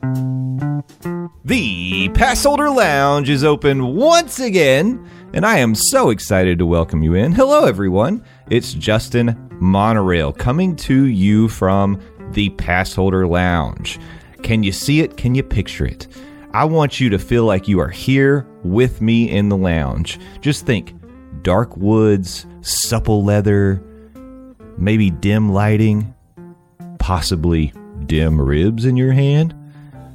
The Passholder Lounge is open once again, and I am so excited to welcome you in. Hello, everyone. It's Justin Monorail coming to you from the Passholder Lounge. Can you see it? Can you picture it? I want you to feel like you are here with me in the lounge. Just think dark woods, supple leather, maybe dim lighting, possibly dim ribs in your hand,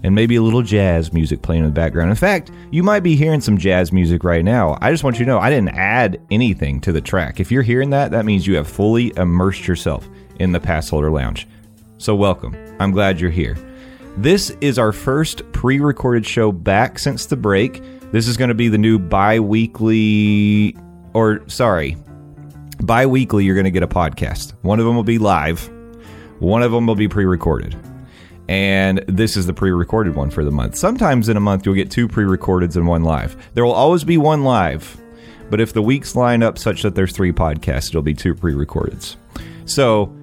and maybe a little jazz music playing in the background. In fact, you might be hearing some jazz music right now. I just want you to know I didn't add anything to the track. If you're hearing that, that means you have fully immersed yourself in the Passholder Lounge. So, welcome. I'm glad you're here. This is our first pre recorded show back since the break. This is going to be the new bi weekly, or sorry, bi weekly, you're going to get a podcast. One of them will be live, one of them will be pre recorded. And this is the pre recorded one for the month. Sometimes in a month, you'll get two pre recordeds and one live. There will always be one live, but if the weeks line up such that there's three podcasts, it'll be two pre recordeds. So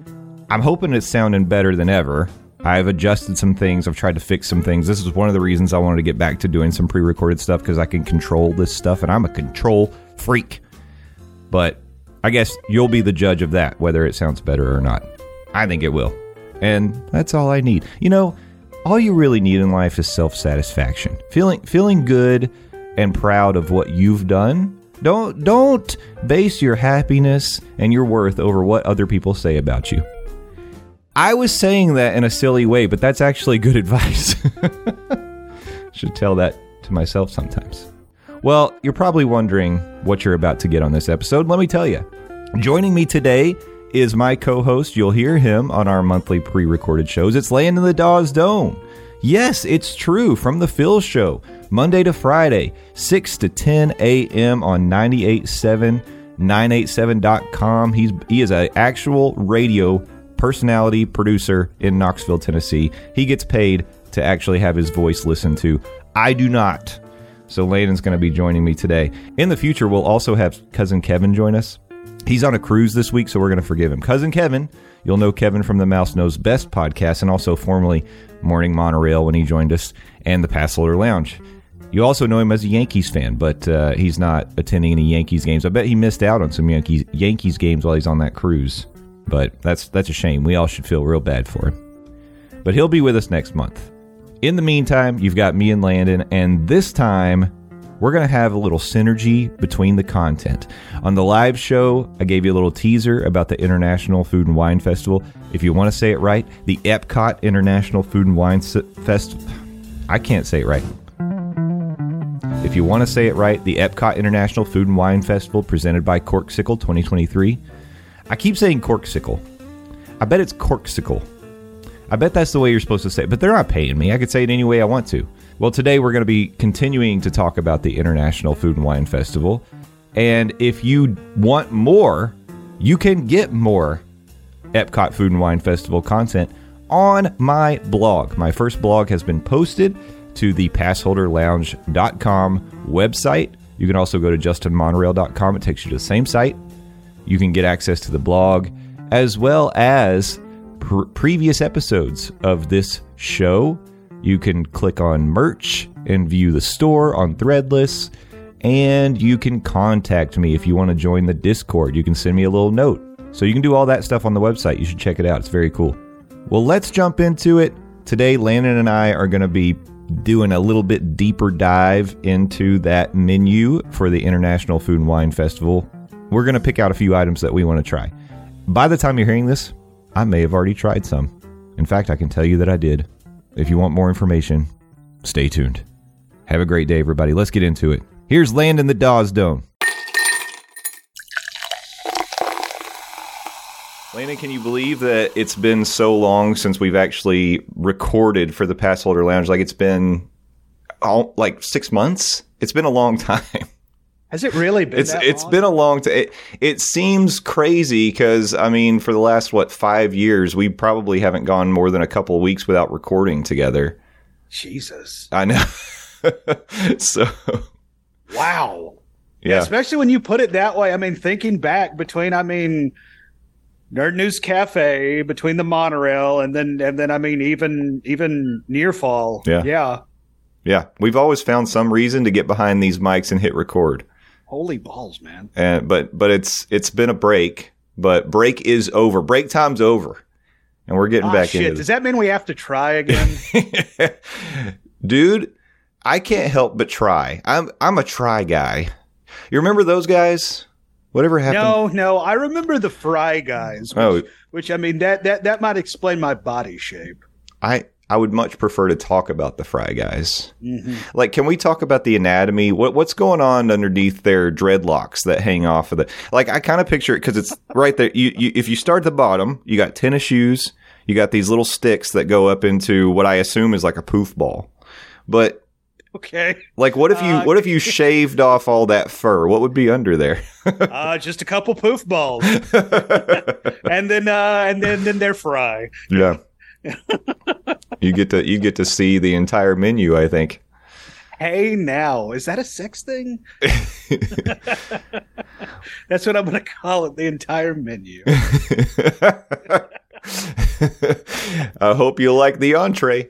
I'm hoping it's sounding better than ever. I've adjusted some things. I've tried to fix some things. This is one of the reasons I wanted to get back to doing some pre recorded stuff because I can control this stuff and I'm a control freak. But I guess you'll be the judge of that, whether it sounds better or not. I think it will. And that's all I need. You know, all you really need in life is self satisfaction. Feeling feeling good and proud of what you've done. Don't don't base your happiness and your worth over what other people say about you. I was saying that in a silly way, but that's actually good advice. Should tell that to myself sometimes. Well, you're probably wondering what you're about to get on this episode. Let me tell you. Joining me today is my co host. You'll hear him on our monthly pre recorded shows. It's Landon the Dawes Dome. Yes, it's true from the Phil Show, Monday to Friday, 6 to 10 a.m. on 987, 987.com. He's, he is an actual radio personality producer in Knoxville, Tennessee. He gets paid to actually have his voice listened to. I do not. So Landon's going to be joining me today. In the future, we'll also have cousin Kevin join us. He's on a cruise this week, so we're going to forgive him. Cousin Kevin, you'll know Kevin from the Mouse Knows Best podcast and also formerly Morning Monorail when he joined us and the Passholder Lounge. You also know him as a Yankees fan, but uh, he's not attending any Yankees games. I bet he missed out on some Yankees Yankees games while he's on that cruise. But that's that's a shame. We all should feel real bad for him. But he'll be with us next month. In the meantime, you've got me and Landon, and this time we're going to have a little synergy between the content. On the live show, I gave you a little teaser about the International Food and Wine Festival. If you want to say it right, the Epcot International Food and Wine Festival. I can't say it right. If you want to say it right, the Epcot International Food and Wine Festival presented by Corkcicle 2023. I keep saying Corksicle. I bet it's Corksicle. I bet that's the way you're supposed to say it, but they're not paying me. I could say it any way I want to. Well, today we're going to be continuing to talk about the International Food and Wine Festival. And if you want more, you can get more Epcot Food and Wine Festival content on my blog. My first blog has been posted to the passholderlounge.com website. You can also go to justinmonorail.com. It takes you to the same site. You can get access to the blog as well as pr- previous episodes of this show. You can click on merch and view the store on Threadless. And you can contact me if you want to join the Discord. You can send me a little note. So you can do all that stuff on the website. You should check it out. It's very cool. Well, let's jump into it. Today, Landon and I are going to be doing a little bit deeper dive into that menu for the International Food and Wine Festival. We're going to pick out a few items that we want to try. By the time you're hearing this, I may have already tried some. In fact, I can tell you that I did. If you want more information, stay tuned. Have a great day, everybody. Let's get into it. Here's Landon the Dawes Dome. Landon, can you believe that it's been so long since we've actually recorded for the Passholder Lounge? Like it's been all, like six months. It's been a long time. Has it really been? It's it's long? been a long time. It, it seems crazy because I mean, for the last what five years, we probably haven't gone more than a couple of weeks without recording together. Jesus, I know. so, wow. Yeah. yeah, especially when you put it that way. I mean, thinking back between, I mean Nerd News Cafe between the monorail and then and then I mean even even near fall. Yeah. Yeah. Yeah, we've always found some reason to get behind these mics and hit record. Holy balls, man. And but but it's it's been a break, but break is over. Break time's over. And we're getting Ah, back shit. into Does that mean we have to try again? Dude, I can't help but try. I'm I'm a try guy. You remember those guys? Whatever happened? no, no. I remember the fry guys. Which, Oh. which I mean that that that might explain my body shape. I I would much prefer to talk about the fry guys. Mhm. Like, can we talk about the anatomy? What what's going on underneath their dreadlocks that hang off of the? Like, I kind of picture it because it's right there. You, you if you start at the bottom, you got tennis shoes. You got these little sticks that go up into what I assume is like a poof ball. But Okay. like, what if you Uh, what if you shaved off all that fur? What would be under there? Uh, just a couple poof balls, and then uh, and then then they're fry. yeah. You get to you get to see the entire menu. I think. Hey, now is that a sex thing? That's what I'm going to call it. The entire menu. I hope you like the entree.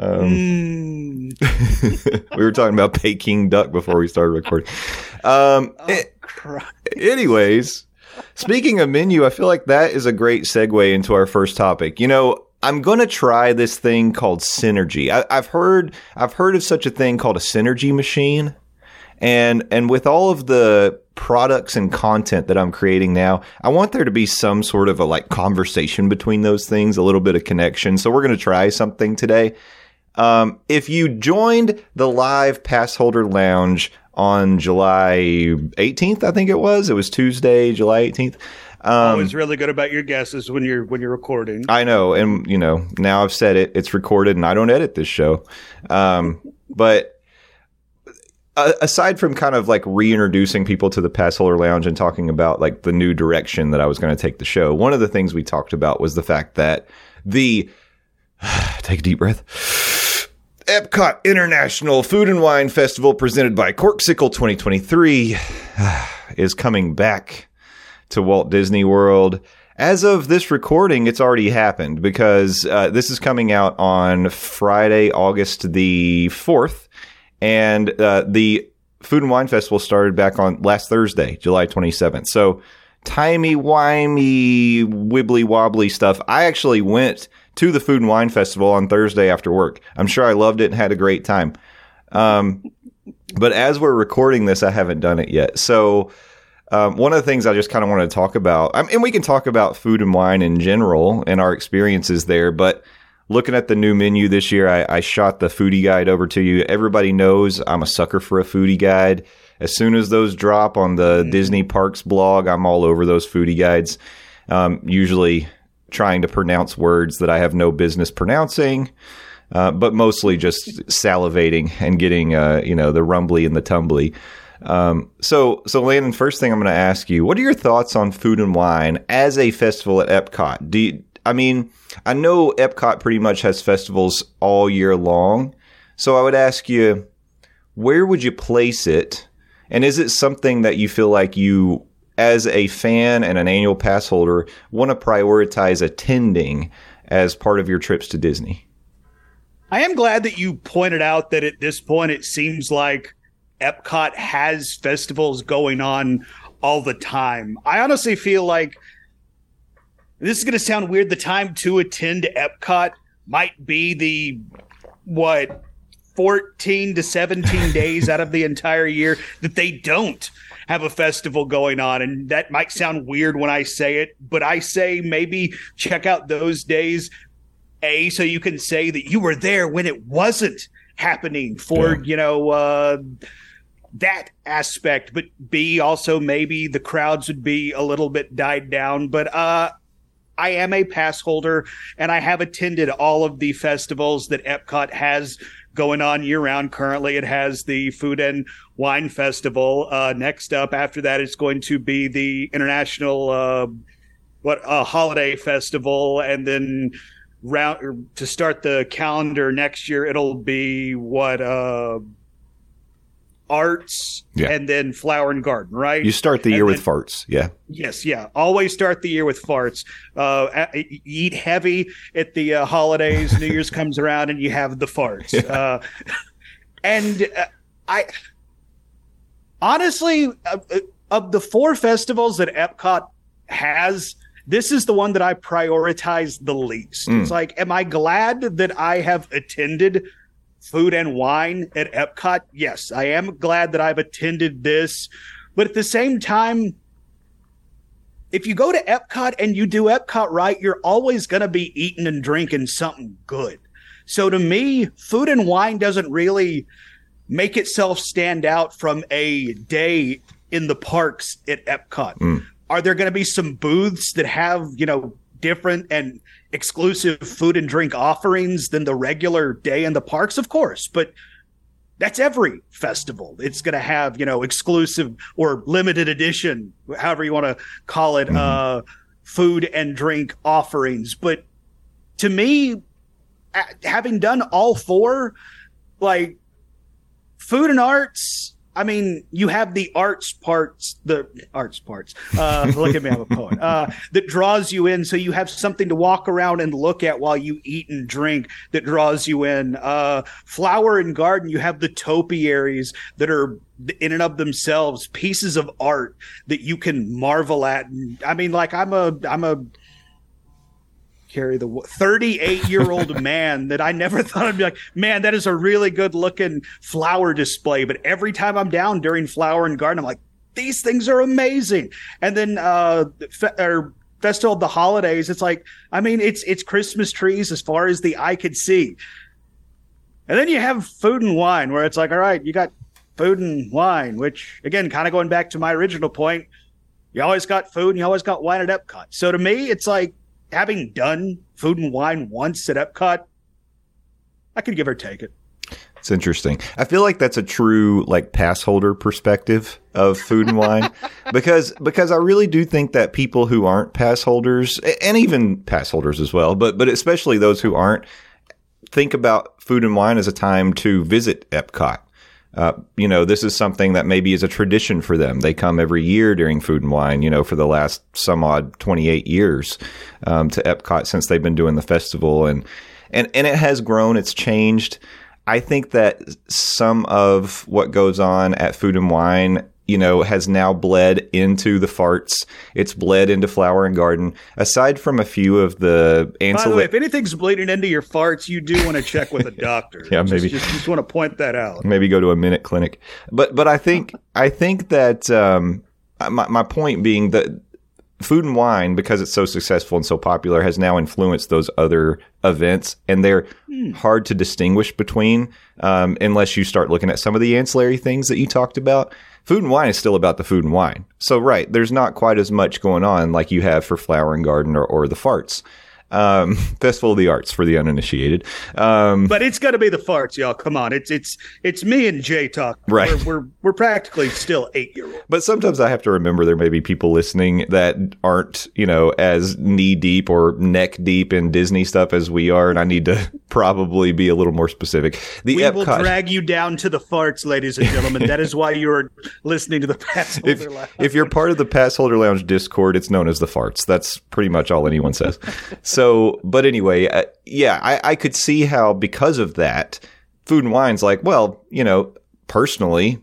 Um, Mm. we were talking about Peking duck before we started recording. Um, Oh, Christ. anyways, speaking of menu, I feel like that is a great segue into our first topic. You know, I'm to try this thing called synergy. I, I've heard I've heard of such a thing called a synergy machine, and and with all of the products and content that I'm creating now, I want there to be some sort of a like conversation between those things, a little bit of connection. So we're to try something today. Um, if you joined the live pass holder lounge on July 18th, I think it was. It was Tuesday, July 18th. Um, Always really good about your guesses when you're when you're recording. I know, and you know, now I've said it. It's recorded, and I don't edit this show. Um, but uh, aside from kind of like reintroducing people to the Pass Holder Lounge and talking about like the new direction that I was going to take the show, one of the things we talked about was the fact that the take a deep breath. Epcot International Food and Wine Festival presented by Corkcicle 2023 is coming back to Walt Disney World. As of this recording, it's already happened because uh, this is coming out on Friday, August the 4th. And uh, the Food and Wine Festival started back on last Thursday, July 27th. So, timey wimey, wibbly wobbly stuff. I actually went to the Food and Wine Festival on Thursday after work. I'm sure I loved it and had a great time. Um, but as we're recording this, I haven't done it yet. So, um, one of the things I just kind of want to talk about, I mean, and we can talk about food and wine in general and our experiences there, but looking at the new menu this year, I, I shot the foodie guide over to you. Everybody knows I'm a sucker for a foodie guide. As soon as those drop on the Disney Parks blog, I'm all over those foodie guides. Um, usually trying to pronounce words that I have no business pronouncing, uh, but mostly just salivating and getting, uh, you know, the rumbly and the tumbly. Um, so, so Landon, first thing I'm going to ask you, what are your thoughts on food and wine as a festival at Epcot? Do you, I mean, I know Epcot pretty much has festivals all year long. So I would ask you, where would you place it? And is it something that you feel like you, as a fan and an annual pass holder, want to prioritize attending as part of your trips to Disney? I am glad that you pointed out that at this point it seems like Epcot has festivals going on all the time. I honestly feel like this is going to sound weird. The time to attend Epcot might be the what 14 to 17 days out of the entire year that they don't have a festival going on. And that might sound weird when I say it, but I say maybe check out those days a so you can say that you were there when it wasn't happening for Yeah. you know uh that aspect but b also maybe the crowds would be a little bit died down but uh I am a pass holder and I have attended all of the festivals that Epcot has going on year round. Currently, it has the Food and Wine Festival. Uh, next up, after that, it's going to be the International uh, what uh, Holiday Festival, and then round to start the calendar next year, it'll be what uh, arts, Yeah. and then flower and garden, right? You start the And year with then- farts. Yeah. Yes, yeah. Always start the year with farts. Uh, eat heavy at the uh, holidays. New Year's comes around and you have the farts. Uh, and uh, I honestly, uh, uh, of the four festivals that Epcot has, this is the one that I prioritize the least. Mm. It's like, am I glad that I have attended food and wine at Epcot? Yes, I am glad that I've attended this. But at the same time, if you go to Epcot and you do Epcot right, you're always going to be eating and drinking something good. So to me, food and wine doesn't really make itself stand out from a day in the parks at Epcot. Mm. Are there going to be some booths that have, you know, different and exclusive food and drink offerings than the regular day in the parks? Of course, but that's every festival. It's going to have, you know, exclusive or limited edition, however you want to call it, Mhm. uh, food and drink offerings. But to me, having done all four, like food and arts, I mean, you have the arts parts, the arts parts. Uh, look at me, I'm a poet. Uh, that draws you in, so you have something to walk around and look at while you eat and drink. That draws you in. Uh, flower and garden, you have the topiaries that are in and of themselves pieces of art that you can marvel at. I mean, like I'm a, I'm a carry the 38 year old man that I never thought I'd be like, man, that is a really good looking flower display. But every time I'm down during flower and garden, I'm like, these things are amazing. And then, uh, fe- or festival of the holidays, it's like, I mean, it's, it's Christmas trees as far as the eye could see. And then you have food and wine where it's like, all right, you got food and wine, which again, kind of going back to my original point, you always got food and you always got wine at Epcot. So to me, it's like, having done food and wine once at Epcot, I could give or take it. It's interesting. I feel like that's a true like pass holder perspective of food and wine because because I really do think that people who aren't pass holders and even pass holders as well, but but especially those who aren't think about food and wine as a time to visit Epcot. Uh, you know, this is something that maybe is a tradition for them. They come every year during Food and Wine, you know, for the last some odd 28 years um, to Epcot since they've been doing the festival. And, and, and it has grown, it's changed. I think that some of what goes on at Food and Wine, you know, has now bled into the farts. It's bled into Flower and Garden. Aside from a few of the By the way, if anything's bleeding into your farts, you do want to check with a doctor. Yeah, Just- maybe. Just, just, want to point that out. maybe go to a minute clinic. But but I think I think that um, my my point being that food and wine because it's so successful and so popular has now influenced those other events and they're hard to distinguish between um, unless you start looking at some of the ancillary things that you talked about food and wine is still about the food and wine. So right there's not quite as much going on like you have for flower and garden or, or the farts um, festival of the arts for the uninitiated um, But it's got to be the farts, y'all. Come on, it's it's it's me and Jay talk. Right. We're we're, we're practically still eight year old. But sometimes I have to remember there may be people listening that aren't, you know, as knee deep or neck deep in Disney stuff as we are, and I need to probably be a little more specific. The We will drag you down to the farts, ladies and gentlemen. that is why you're listening to the Pass if, Lounge. if you're part of the Pass Holder Lounge Discord, it's known as the farts. That's pretty much all anyone says. so, but anyway, uh, yeah, I, I could see how because of that, food and wine's like, well, you know, personally,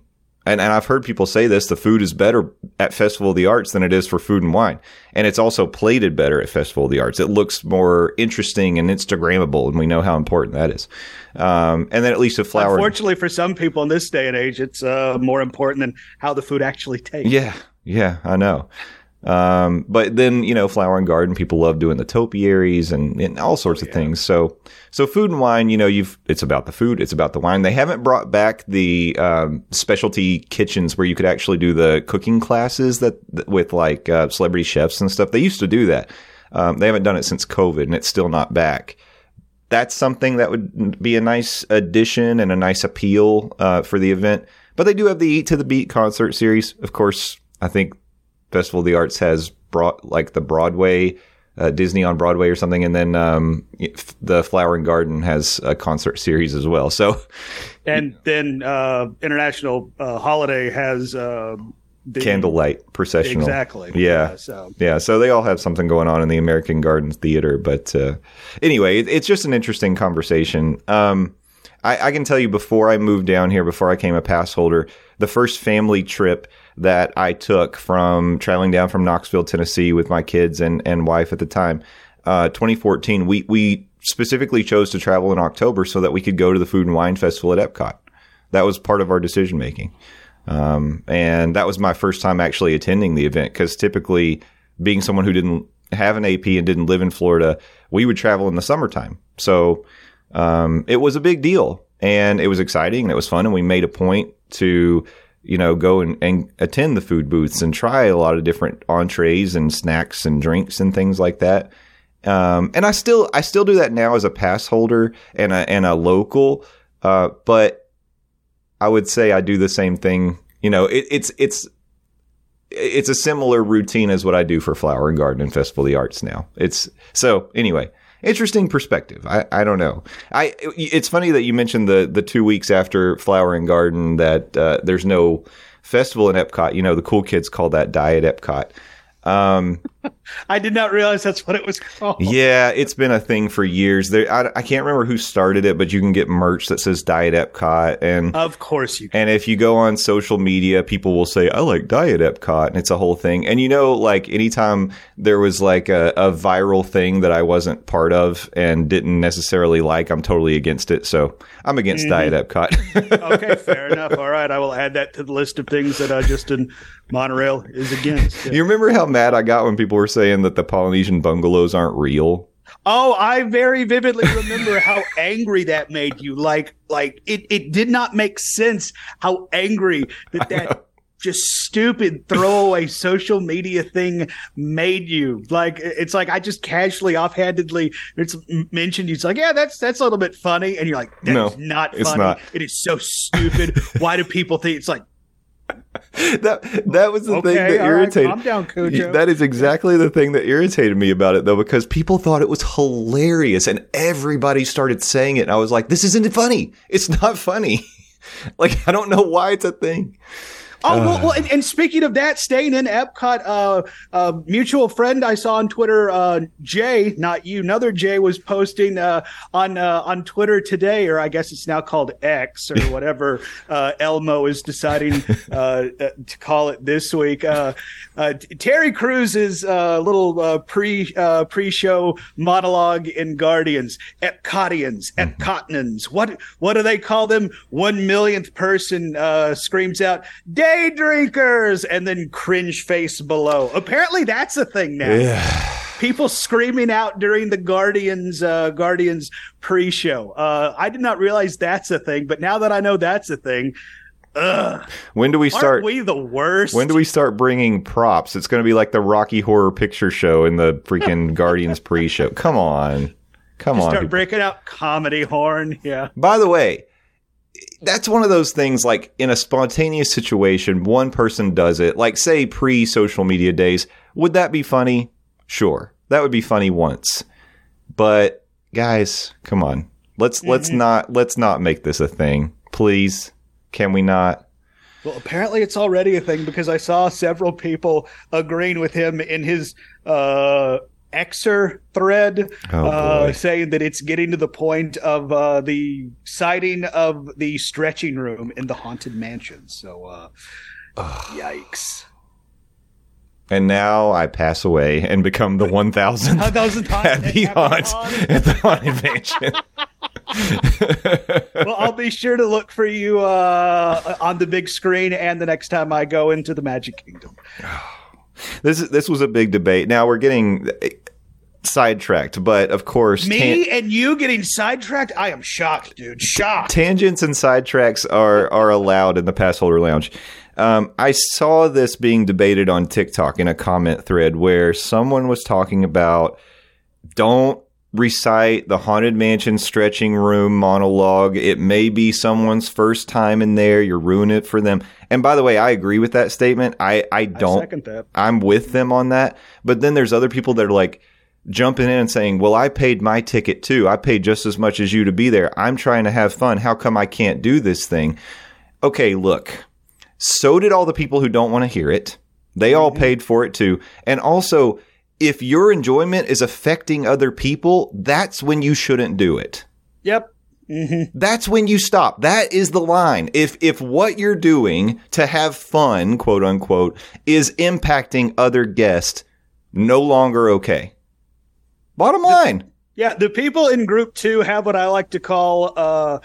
and, and I've heard people say this, the food is better at Festival of the Arts than it is for food and wine. And it's also plated better at Festival of the Arts. It looks more interesting and Instagrammable, and we know how important that is. Um, and then at least a flower. Unfortunately, for some people in this day and age, it's uh, more important than how the food actually tastes. Yeah, yeah, I know. Um, but then you know, flower and garden, people love doing the topiaries and, and all sorts of things. So, so food and wine, you know, you've it's about the food, it's about the wine. They haven't brought back the um, specialty kitchens where you could actually do the cooking classes that, that with like uh, celebrity chefs and stuff. They used to do that. Um, they haven't done it since COVID, and it's still not back that's something that would be a nice addition and a nice appeal uh, for the event. But they do have the Eat to the Beat concert series. Of course, I think Festival of the Arts has brought like the Broadway uh, Disney on Broadway or something, and then um, the Flower and Garden has a concert series as well. So, and then uh, International uh, Holiday has uh, the, candlelight processional. Exactly. Yeah. Yeah, so. Yeah, so they all have something going on in the American Gardens Theater. But uh, anyway, it, it's just an interesting conversation. Um, I, I can tell you before I moved down here, before I came a pass holder, the first family trip that I took from traveling down from Knoxville, Tennessee with my kids and, and wife at the time, uh, 2014, we, we specifically chose to travel in October so that we could go to the Food and Wine Festival at Epcot. That was part of our decision making. Um, and that was my first time actually attending the event because typically, being someone who didn't have an AP and didn't live in Florida, we would travel in the summertime. So um, it was a big deal and it was exciting and it was fun. And we made a point to, you know, go and, and attend the food booths and try a lot of different entrees and snacks and drinks and things like that. Um, and I still, I still do that now as a pass holder and a, and a local. Uh, but I would say I do the same thing. You know, it, it's, it's, it's a similar routine as what I do for Flower and Garden and Festival of the Arts now. It's so anyway, interesting perspective. I, I don't know. I it's funny that you mentioned the the two weeks after Flower and Garden that uh, there's no festival in Epcot. You know, the cool kids call that Diet Epcot. Um, I did not realize that's what it was called. yeah, it's been a thing for years. There, I, I can't remember who started it, but you can get merch that says Diet Epcot, and Of course you can. and if you go on social media, people will say, I like Diet Epcot. And it's a whole thing. And you know, like anytime there was like a, a viral thing that I wasn't part of and didn't necessarily like, I'm totally against it. So I'm against Diet Epcot. okay, fair enough. All right, I will add that to the list of things that uh, Justin Monorail is against. you remember how mad I got when people were saying that the Polynesian bungalows aren't real? Oh, I very vividly remember how angry that made you. Like, like it, it did not make sense how angry that that just stupid throwaway social media thing made you. Like, it's like I just casually, offhandedly, it's mentioned. It's like, yeah, that's that's a little bit funny, and you're like, that's No, not it's funny. not. It is so stupid. Why do people think it's like? that that was the thing that right, irritated. calm down, Cujo. That is exactly the thing that irritated me about it, though, because people thought it was hilarious, and everybody started saying it. And I was like, "This isn't funny. It's not funny." like I don't know why it's a thing. Oh well, well and, and speaking of that, staying in Epcot, uh, a mutual friend I saw on Twitter, uh, Jay, not you, another Jay was posting uh, on uh, on Twitter today, or I guess it's now called X or whatever uh, Elmo is deciding uh, uh, to call it this week. Uh, uh, Terry Crews's uh, little uh, pre uh, pre show monologue in Guardians, Epcotians, Epcotnans. What what do they call them? One millionth person uh, screams out, "Day drinkers!" and then cringe face below. Apparently, that's a thing now. People screaming out during the Guardians uh, Guardians pre show. Uh, I did not realize that's a thing, but now that I know that's a thing, ugh, When do we aren't start? we the worst? when do we start bringing props? It's going to be like the Rocky Horror Picture Show in the freaking Guardians pre-show. Come on, come on. start people. breaking out comedy horn? Yeah. By the way, that's one of those things like in a spontaneous situation, one person does it, like say pre social media days. Would that be funny? Sure. That would be funny once. But guys, come on. Let's let's not let's not make this a thing. Please. Can we not? Well, apparently it's already a thing because I saw several people agreeing with him in his uh, Xer thread, Oh, uh, saying that it's getting to the point of uh, the sighting of the stretching room in the haunted mansion. So, uh, yikes! And now I pass away and become the one thousandth A thousand times at the haunt at the haunted mansion. well, I'll be sure to look for you uh, on the big screen and the next time I go into the Magic Kingdom. This this was a big debate. Now we're getting sidetracked, but of course, Me tan- and you getting sidetracked? I am shocked, dude. Shocked. tangents and sidetracks are are allowed in the pass holder lounge. Um, I saw this being debated on TikTok in a comment thread where someone was talking about don't recite the haunted mansion stretching room monologue. It may be someone's first time in there. You're ruining it for them. And by the way, I agree with that statement. I, I don't that. I'm with them on that. But then there's other people that are like, jumping in and saying, Well, I paid my ticket too. I paid just as much as you to be there. I'm trying to have fun. How come I can't do this thing? Okay, look, so did all the people who don't want to hear it. They all mm-hmm. paid for it too. And also, if your enjoyment is affecting other people, that's when you shouldn't do it. Yep. That's when you stop. That is the line. If if what you're doing to have fun, quote unquote, is impacting other guests, no longer okay. Bottom line. Yeah, the people in group two have what I like to call uh,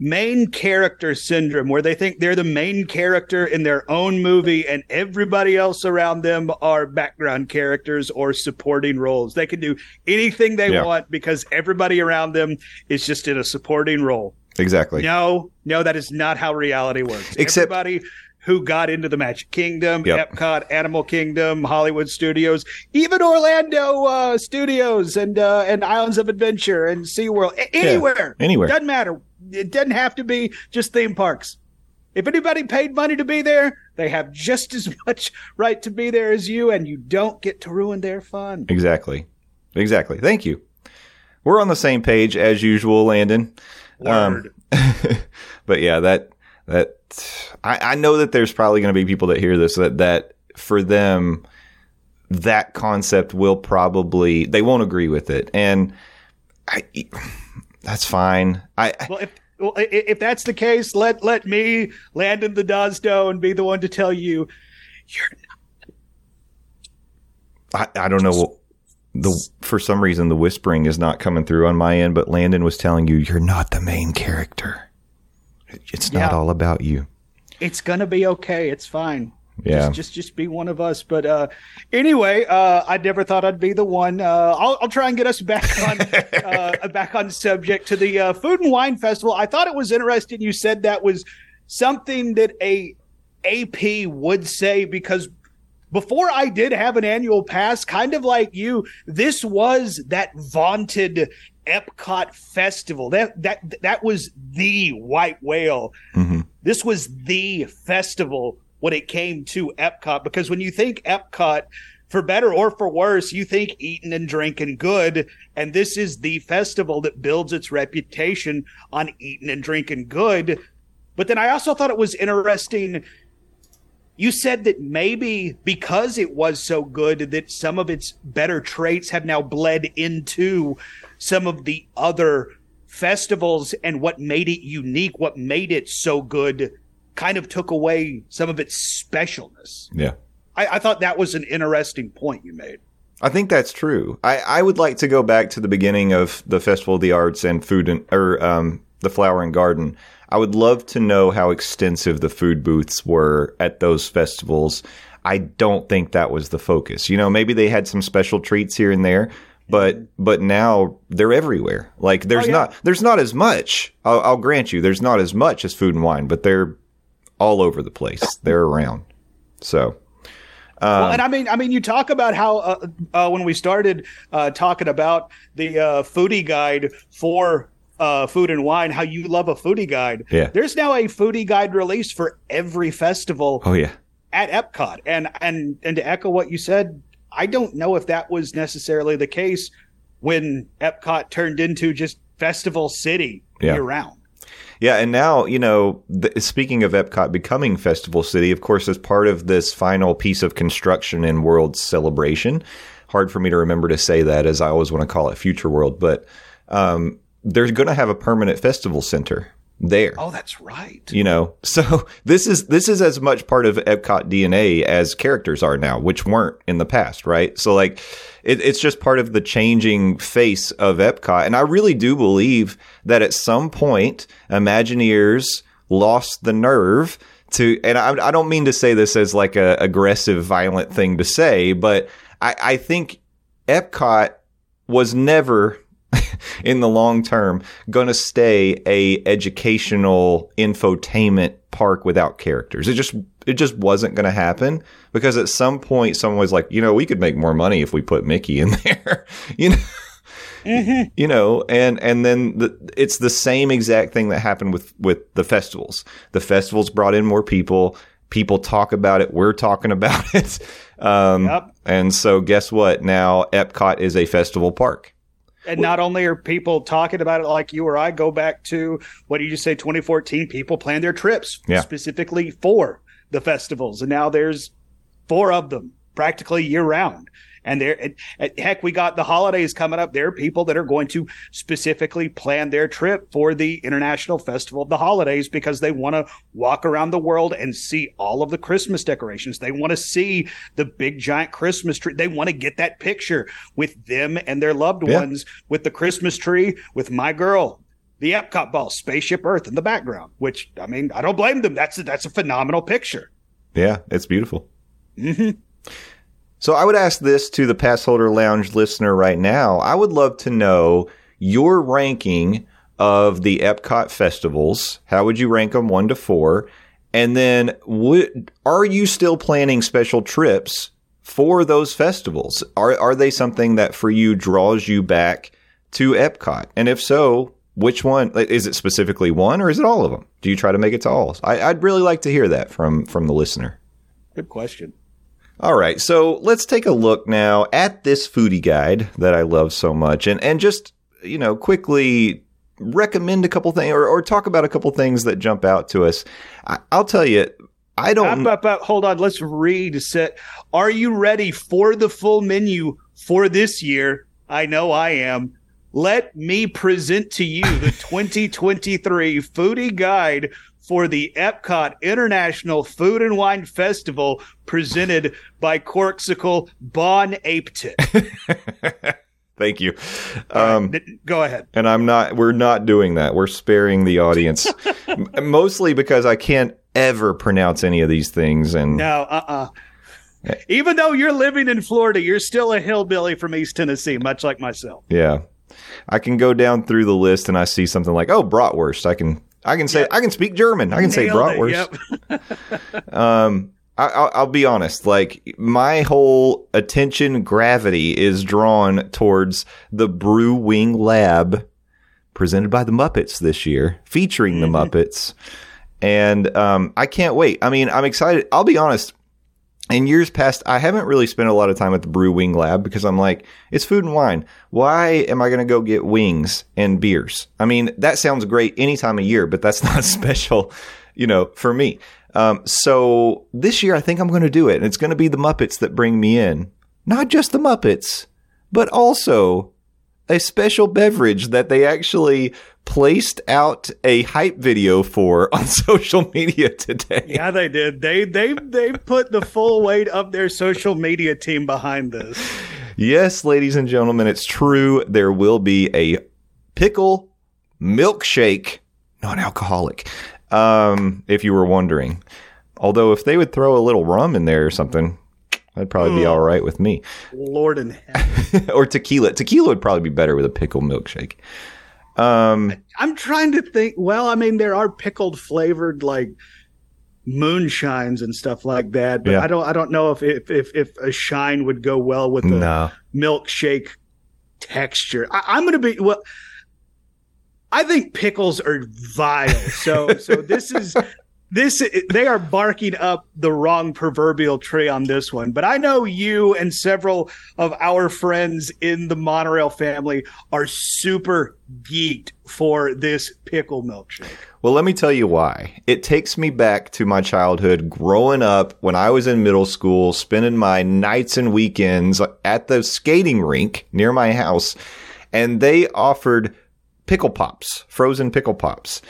main character syndrome, where they think they're the main character in their own movie and everybody else around them are background characters or supporting roles. They can do anything they Yeah. want because everybody around them is just in a supporting role. Exactly. No, no, that is not how reality works. Except- everybody who got into the Magic Kingdom, Yep. Epcot, Animal Kingdom, Hollywood Studios, even Orlando uh, Studios and uh, and Islands of Adventure and SeaWorld, a- anywhere, anywhere. doesn't matter. It doesn't have to be just theme parks. If anybody paid money to be there, they have just as much right to be there as you, and you don't get to ruin their fun. Exactly. Exactly. Thank you. We're on the same page as usual, Landon. Um, Word. but yeah, that that I, I know that there's probably going to be people that hear this that that for them that concept will probably they won't agree with it, and I that's fine. I Well, if well, if that's the case, let let me land in the Dosdo and be the one to tell you you're I, I don't know. The for some reason the whispering is not coming through on my end, but Landon was telling you you're not the main character. It's not Yeah. all about you. it's gonna be okay. It's fine. Yeah. Just, just just be one of us. But uh, anyway, uh, I never thought I'd be the one. Uh, I'll, I'll try and get us back on uh, back on subject to the uh, food and wine festival. I thought it was interesting. You said that was something that a AP would say because before I did have an annual pass, kind of like you, this was that vaunted Epcot festival. That that that was the white whale. Mhm. This was the festival when it came to Epcot because when you think Epcot, for better or for worse, you think eating and drinking good, and this is the festival that builds its reputation on eating and drinking good. But then I also thought it was interesting you said that maybe because it was so good that some of its better traits have now bled into some of the other festivals and what made it unique what made it so good kind of took away some of its specialness Yeah. i, I thought that was an interesting point you made I think that's true. I, I would like to go back to the beginning of the Festival of the Arts and Food and or um, the Flower and Garden. I would love to know how extensive the food booths were at those festivals. I don't think that was the focus. You know, maybe they had some special treats here and there, but but now they're everywhere. Like there's Oh, yeah. not there's not as much. I'll, I'll grant you, there's not as much as food and wine, but they're all over the place. They're around. So well, and I mean, I mean, you talk about how uh, uh, when we started uh, talking about the uh, foodie guide for uh, food and wine, how you love a foodie guide. Yeah. There's now a foodie guide released for every festival oh yeah. at Epcot, and and and to echo what you said, I don't know if that was necessarily the case when Epcot turned into just Festival City Yeah. year round. Yeah, and now you know. Th- speaking of Epcot becoming Festival City, of course, as part of this final piece of construction in World Celebration. Hard for me to remember to say that, as I always want to call it Future World, but um, they're going to have a permanent festival center there. Oh, that's right. You know, so this is this is as much part of Epcot DNA as characters are now, which weren't in the past, right? So like, it, it's just part of the changing face of Epcot, and I really do believe that at some point, Imagineers lost the nerve to, and I, I don't mean to say this as like a aggressive, violent thing to say, but I, I think Epcot was never in the long term going to stay a educational infotainment park without characters. It just it just wasn't going to happen because at some point someone was like, you know, we could make more money if we put Mickey in there. you know, you know, and and then the, it's the same exact thing that happened with with the festivals. The festivals brought in more people. People talk about it. We're talking about it. Um, Yep. And so, guess what? Now, Epcot is a festival park. And not only are people talking about it like you or I go back to what did you say 2014 people plan their trips Yeah. specifically for the festivals and now there's four of them practically year round. And there heck we got the holidays coming up there are people that are going to specifically plan their trip for the International Festival of the Holidays because they want to walk around the world and see all of the Christmas decorations. They want to see the big giant Christmas tree. They want to get that picture with them and their loved Yeah. ones with the Christmas tree, with my girl, the Epcot ball, Spaceship Earth in the background. Which I mean, I don't blame them. That's a, that's a phenomenal picture. Yeah, it's beautiful. hmm So I would ask this to the Pass Holder Lounge listener right now. I would love to know your ranking of the Epcot festivals. How would you rank them one to four? And then would, are you still planning special trips for those festivals? Are, are they something that for you draws you back to Epcot? And if so, which one? Is it specifically one or is it all of them? Do you try to make it to all? I, I'd really like to hear that from, from the listener. Good question. All right, so let's take a look now at this foodie guide that I love so much, and and just you know quickly recommend a couple things or, or talk about a couple things that jump out to us. I, I'll tell you, I don't. Up, up, up. Hold on. Let's read set. Are you ready for the full menu for this year? I know I am. Let me present to you the 2023 foodie guide for the Epcot International Food and Wine Festival presented by Corkcicle Bon Appetit. Thank you. Um, Go ahead. and I'm not. We're not doing that. We're sparing the audience, mostly because I can't ever pronounce any of these things, and No, uh uh Even though you're living in Florida, you're still a hillbilly from East Tennessee, much like myself. Yeah. I can go down through the list and I see something like, oh, bratwurst. I can, I can say, I can speak German. I can say Nailed it, bratwurst. Yep. Um, I, I'll, I'll be honest. Like my whole attention gravity is drawn towards the Brew Wing Lab, presented by the Muppets this year, featuring the Muppets, and um, I can't wait. I mean, I'm excited. I'll be honest. In years past, I haven't really spent a lot of time at the Brew Wing Lab because I'm like, it's food and wine. Why am I going to go get wings and beers? I mean, that sounds great any time of year, but that's not special, you know, for me. Um, so this year, I think I'm going to do it. And it's going to be the Muppets that bring me in. Not just the Muppets, but also a special beverage that they actually placed out a hype video for on social media today. Yeah, they did. They they they put the full weight of their social media team behind this. Yes, ladies and gentlemen, it's true. There will be a pickle milkshake, non-alcoholic. Um, if you were wondering, although if they would throw a little rum in there or something, that'd probably be Mm. all right with me. Lord in heaven. or tequila. Tequila would probably be better with a pickle milkshake. Um, I'm trying to think. Well, I mean, there are pickled flavored like moonshines and stuff like that, but Yeah. I don't I don't know if if if, if a shine would go well with the no. milkshake texture. I, I'm going to be well. I think pickles are vile. So so this is this they are barking up the wrong proverbial tree on this one. But I know you and several of our friends in the monorail family are super geeked for this pickle milkshake. Well, let me tell you why. It takes me back to my childhood growing up when I was in middle school, spending my nights and weekends at the skating rink near my house, and they offered pickle pops, frozen pickle pops.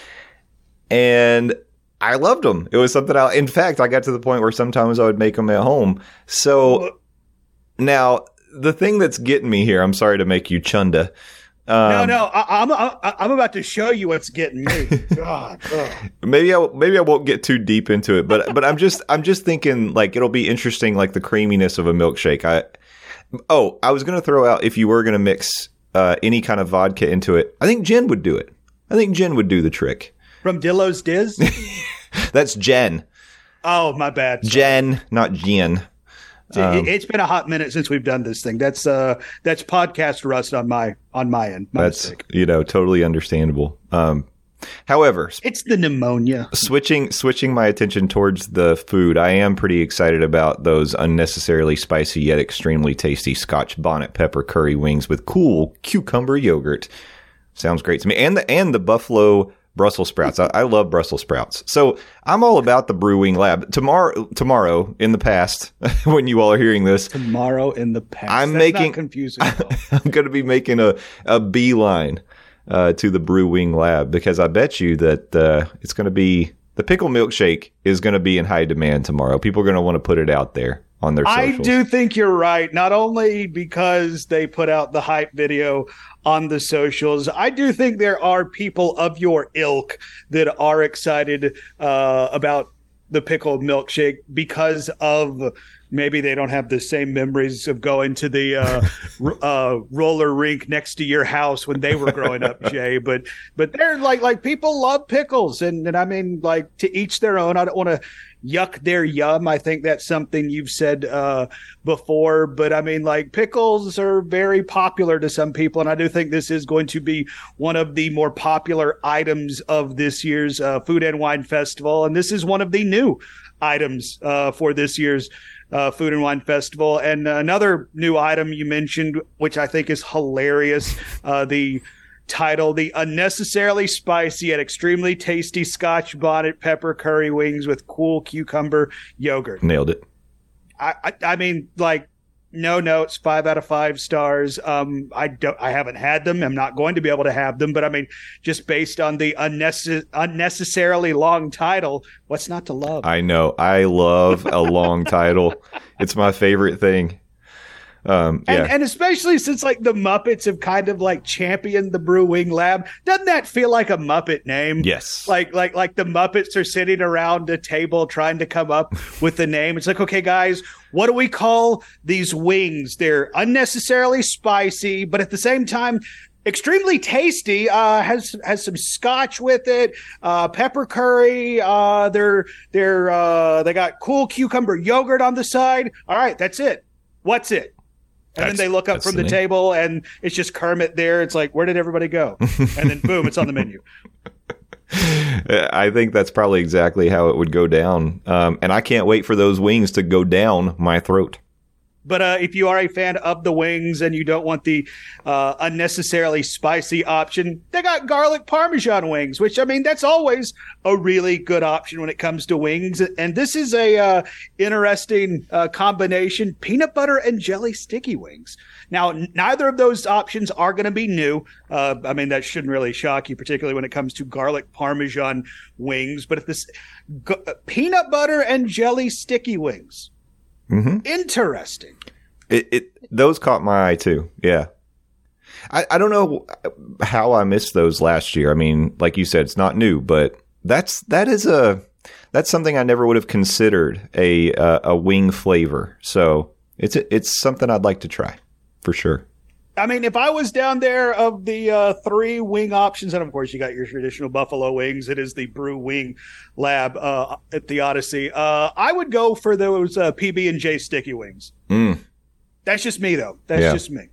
And I loved them. It was something I, in fact, I got to the point where sometimes I would make them at home. So now the thing that's getting me here, I'm sorry to make you chunda. Um, no, no, I, I'm I, I'm about to show you what's getting me. God, maybe I maybe I won't get too deep into it, but but I'm just I'm just thinking like it'll be interesting, like the creaminess of a milkshake. I oh, I was gonna throw out if you were gonna mix uh, any kind of vodka into it, I think gin would do it. I think gin would do the trick. From Dillo's Diz. That's Jen, Oh, my bad. Jen, not Jen. It- it's been a hot minute since we've done this thing. That's uh that's podcast rust on my on my end. My That's mistake. you know totally understandable. Um, However, It's the pneumonia. switching switching my attention towards the food, I am pretty excited about those unnecessarily spicy yet extremely tasty Scotch bonnet pepper curry wings with cool cucumber yogurt. Sounds great to me. And the and the buffalo Brussels sprouts. I, I love Brussels sprouts. So I'm all about the Brew Wing Lab. Tomorrow tomorrow in the past, when you all are hearing this, Tomorrow in the past. I'm That's making- confusing. I'm going to be making a, a beeline uh, to the Brew Wing Lab because I bet you that uh, it's going to be the pickle milkshake is going to be in high demand tomorrow. People are going to want to put it out there on their I do think you're right. Not only because they put out the hype video on the socials, I do think there are people of your ilk that are excited uh, about the pickled milkshake because of maybe they don't have the same memories of going to the uh, r- uh, roller rink next to your house when they were growing up, Jay. But but they're like like people love pickles, and and I mean like to each their own. I don't want to yuck their yum. I think that's something you've said uh, before, but I mean, like pickles are very popular to some people, and I do think this is going to be one of the more popular items of this year's uh, Food and Wine Festival, and this is one of the new items uh, for this year's. Uh, Food and Wine Festival, and another new item you mentioned, which I think is hilarious, uh, the title the unnecessarily spicy yet extremely tasty scotch bonnet pepper curry wings with cool cucumber yogurt Nailed it. i i, I mean like no notes five out of five stars um i don't i haven't had them i'm not going to be able to have them but i mean just based on the unnecess- unnecessarily long title what's not to love I know. I love a long title. It's my favorite thing. Um, yeah. And, and especially since like the Muppets have kind of like championed the Brew Wing Lab, doesn't that feel like a Muppet name? yes. Like like like the Muppets are sitting around a table trying to come up with the name. It's like, okay, guys, what do we call these wings? They're unnecessarily spicy, but at the same time, extremely tasty. Uh, has has some scotch with it, uh, pepper curry. Uh, they're they're uh, they got cool cucumber yogurt on the side. All right, that's it. What's it? And That's- then they look up from the the table and it's just Kermit there. It's like, where did everybody go? And then boom, it's on the menu. I think that's probably exactly how it would go down. Um, and I can't wait for those wings to go down my throat. But uh, if you are a fan of the wings and you don't want the uh, unnecessarily spicy option, they got garlic parmesan wings, which I mean that's always a really good option when it comes to wings. And this is a uh, interesting uh, combination: peanut butter and jelly sticky wings. Now, neither of those options are going to be new. Uh, I mean that shouldn't really shock you, particularly when it comes to garlic parmesan wings. But if this g- peanut butter and jelly sticky wings, hmm interesting. It, it those caught my eye too. Yeah. I, I don't know how I missed those last year. I mean, like you said, it's not new, but that's that is a that's something I never would have considered a a, a wing flavor. So it's it's something I'd like to try for sure. I mean, if I was down there of the uh, three wing options, and of course you got your traditional buffalo wings, it is the Brew Wing Lab uh, at the Odyssey. Uh, I would go for those uh, PB and J sticky wings. Mm. That's just me, though. That's Yeah. just me.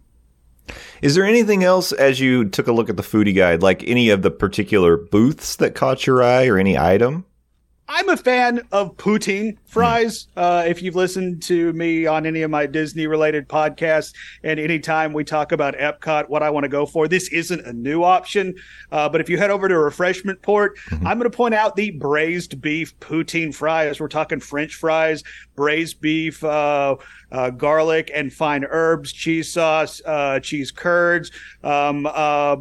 Is there anything else as you took a look at the foodie guide, like any of the particular booths that caught your eye or any item? I'm a fan of poutine fries. Uh, if you've listened to me on any of my Disney related podcasts, and anytime we talk about Epcot, what I want to go for, this isn't a new option. Uh, but if you head over to Refreshment Port, I'm going to point out the braised beef poutine fries. We're talking French fries, braised beef, uh, uh, garlic and fine herbs, cheese sauce, uh, cheese curds. Um, uh,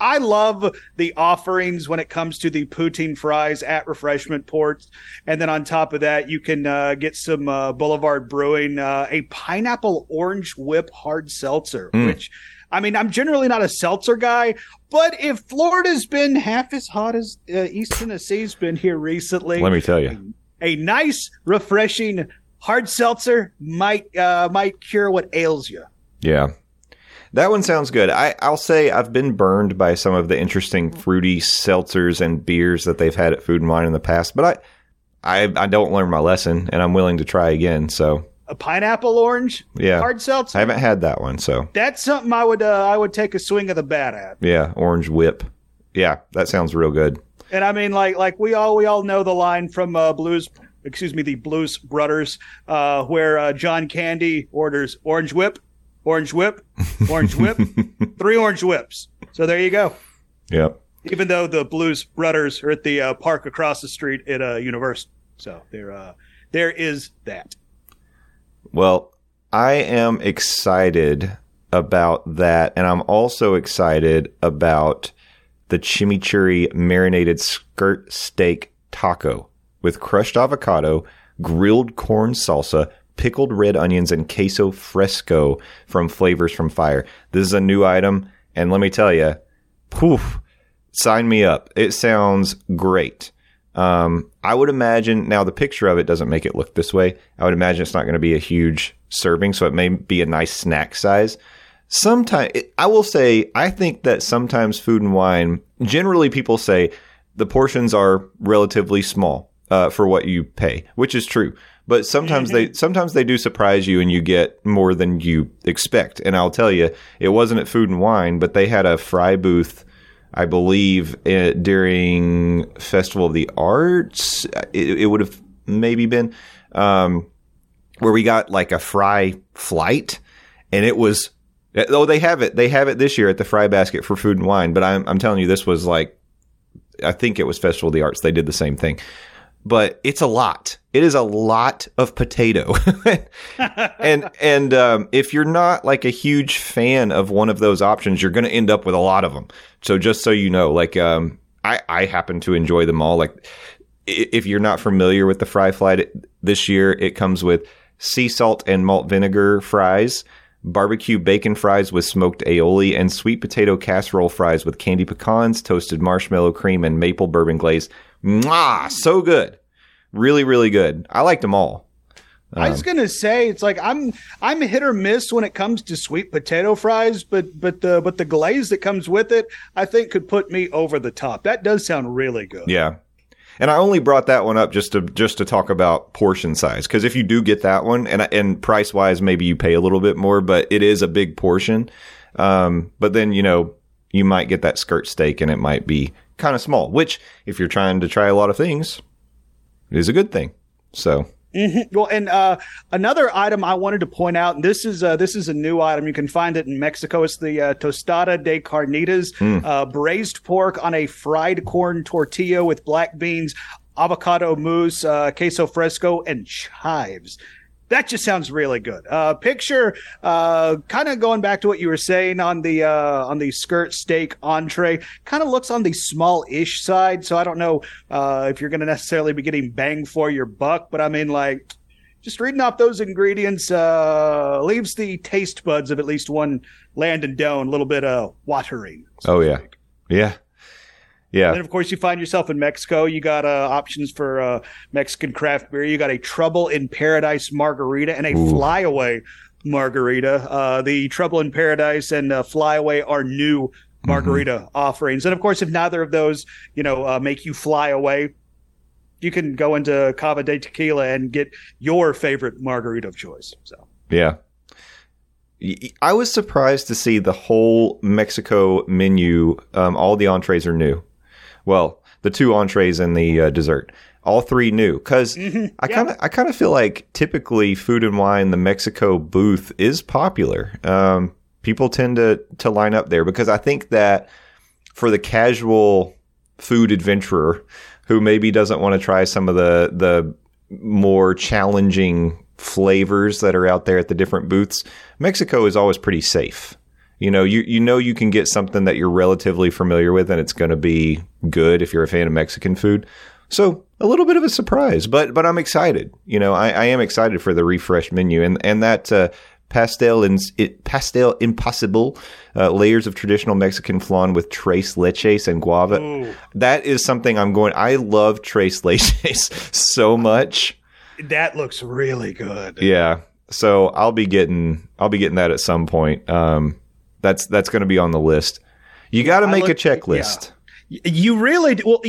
I love the offerings when it comes to the poutine fries at refreshment ports. And then on top of that, you can uh, get some uh, Boulevard Brewing, uh, a pineapple orange whip hard seltzer, Mm. which I mean, I'm generally not a seltzer guy, but if Florida's been half as hot as uh, East Tennessee's been here recently, Let me tell you. a nice, refreshing hard seltzer might uh, might cure what ails you. Yeah. That one sounds good. I, I'll say I've been burned by some of the interesting fruity seltzers and beers that they've had at Food and Wine in the past, but I, I, I don't learn my lesson, and I'm willing to try again. So A pineapple orange yeah, hard seltzer. I haven't had that one. So That's something I would uh, I would take a swing of the bat at. yeah, orange whip. Yeah, that sounds real good. And I mean, like, like we all we all know the line from uh, Blues, excuse me, the Blues Brothers, uh, where uh, John Candy orders orange whip, orange whip, orange whip, three orange whips. So there you go. Yep. Even though the Blues Brothers are at the uh, park across the street at uh, Universal, so there, uh, there is that. Well, I am excited about that, and I'm also excited about the chimichurri marinated skirt steak taco with crushed avocado, grilled corn salsa, pickled red onions, and queso fresco from Flavors from Fire. This is a new item, and let me tell you, poof, sign me up. It sounds great. Um, I would imagine now the picture of it doesn't make it look this way. I would imagine it's not going to be a huge serving, so it may be a nice snack size. Sometimes I will say I think that sometimes food and wine generally people say the portions are relatively small uh, for what you pay, which is true. But sometimes they mm-hmm. sometimes they do surprise you and you get more than you expect. And I'll tell you, it wasn't at Food and Wine, but they had a fry booth I believe it, during Festival of the Arts, it, it would have maybe been um, where we got like a fry flight, and it was. Eh, oh, they have it. They have it this year at the Fry Basket for Food and Wine. But I'm, I'm telling you, this was like, I think it was Festival of the Arts. They did the same thing but it's a lot. It is a lot of potato. and and um, if you're not like a huge fan of one of those options, you're going to end up with a lot of them. So just so you know, like um, I I happen to enjoy them all. Like if you're not familiar with the fry flight this year, it comes with sea salt and malt vinegar fries. Barbecue bacon fries with smoked aioli and sweet potato casserole fries with candy pecans, toasted marshmallow cream, and maple bourbon glaze. Mwah, so good. Really, really good. I liked them all. Um, I was gonna say it's like I'm I'm hit or miss when it comes to sweet potato fries, but but the but the glaze that comes with it, I think could put me over the top. That does sound really good. Yeah, and I only brought that one up just to just to talk about portion size because if you do get that one and and price wise, maybe you pay a little bit more, but it is a big portion. Um, but then you know you might get that skirt steak and it might be kind of small, which if you're trying to try a lot of things, is a good thing. So. Mm-hmm. Well, and uh, another item I wanted to point out, and this is uh, this is a new item. You can find it in Mexico. It's the uh, tostada de carnitas, mm. braised pork on a fried corn tortilla with black beans, avocado mousse, uh, queso fresco, and chives that just sounds really good. Uh, picture, uh, kind of going back to what you were saying on the uh, on the skirt steak entree, kind of looks on the small-ish side. So I don't know uh, if you're going to necessarily be getting bang for your buck, but I mean, like, just reading off those ingredients uh, leaves the taste buds of at least one Landon Doan a little bit uh, watering. So oh yeah, yeah. Yeah. And then, of course, you find yourself in Mexico. You got uh, options for uh, Mexican craft beer. You got a Trouble in Paradise margarita and a Ooh. Flyaway margarita. Uh, the Trouble in Paradise and uh, Flyaway are new margarita mm-hmm. offerings. And of course, if neither of those, you know, uh, make you fly away, you can go into Cava de Tequila and get your favorite margarita of choice. So, yeah. I was surprised to see the whole Mexico menu. Um, all the entrees are new. Well, the two entrees and the uh, dessert, all three new. Because mm-hmm. I kind of I kind of feel like typically food and wine, the Mexico booth is popular. Um, people tend to to line up there because I think that for the casual food adventurer who maybe doesn't want to try some of the the more challenging flavors that are out there at the different booths, Mexico is always pretty safe. You know, you you know you can get something that you're relatively familiar with, and it's going to be good if you're a fan of Mexican food. So a little bit of a surprise, but but I'm excited. You know, I, I am excited for the refreshed menu and and that uh, pastel and it, pastel impossible uh, layers of traditional Mexican flan with tres leches and guava. Ooh. That is something I'm going. I love tres leches so much. That looks really good. Yeah. So I'll be getting I'll be getting that at some point. Um, that's that's going to be on the list. You got to make look, a checklist. Yeah. You really well.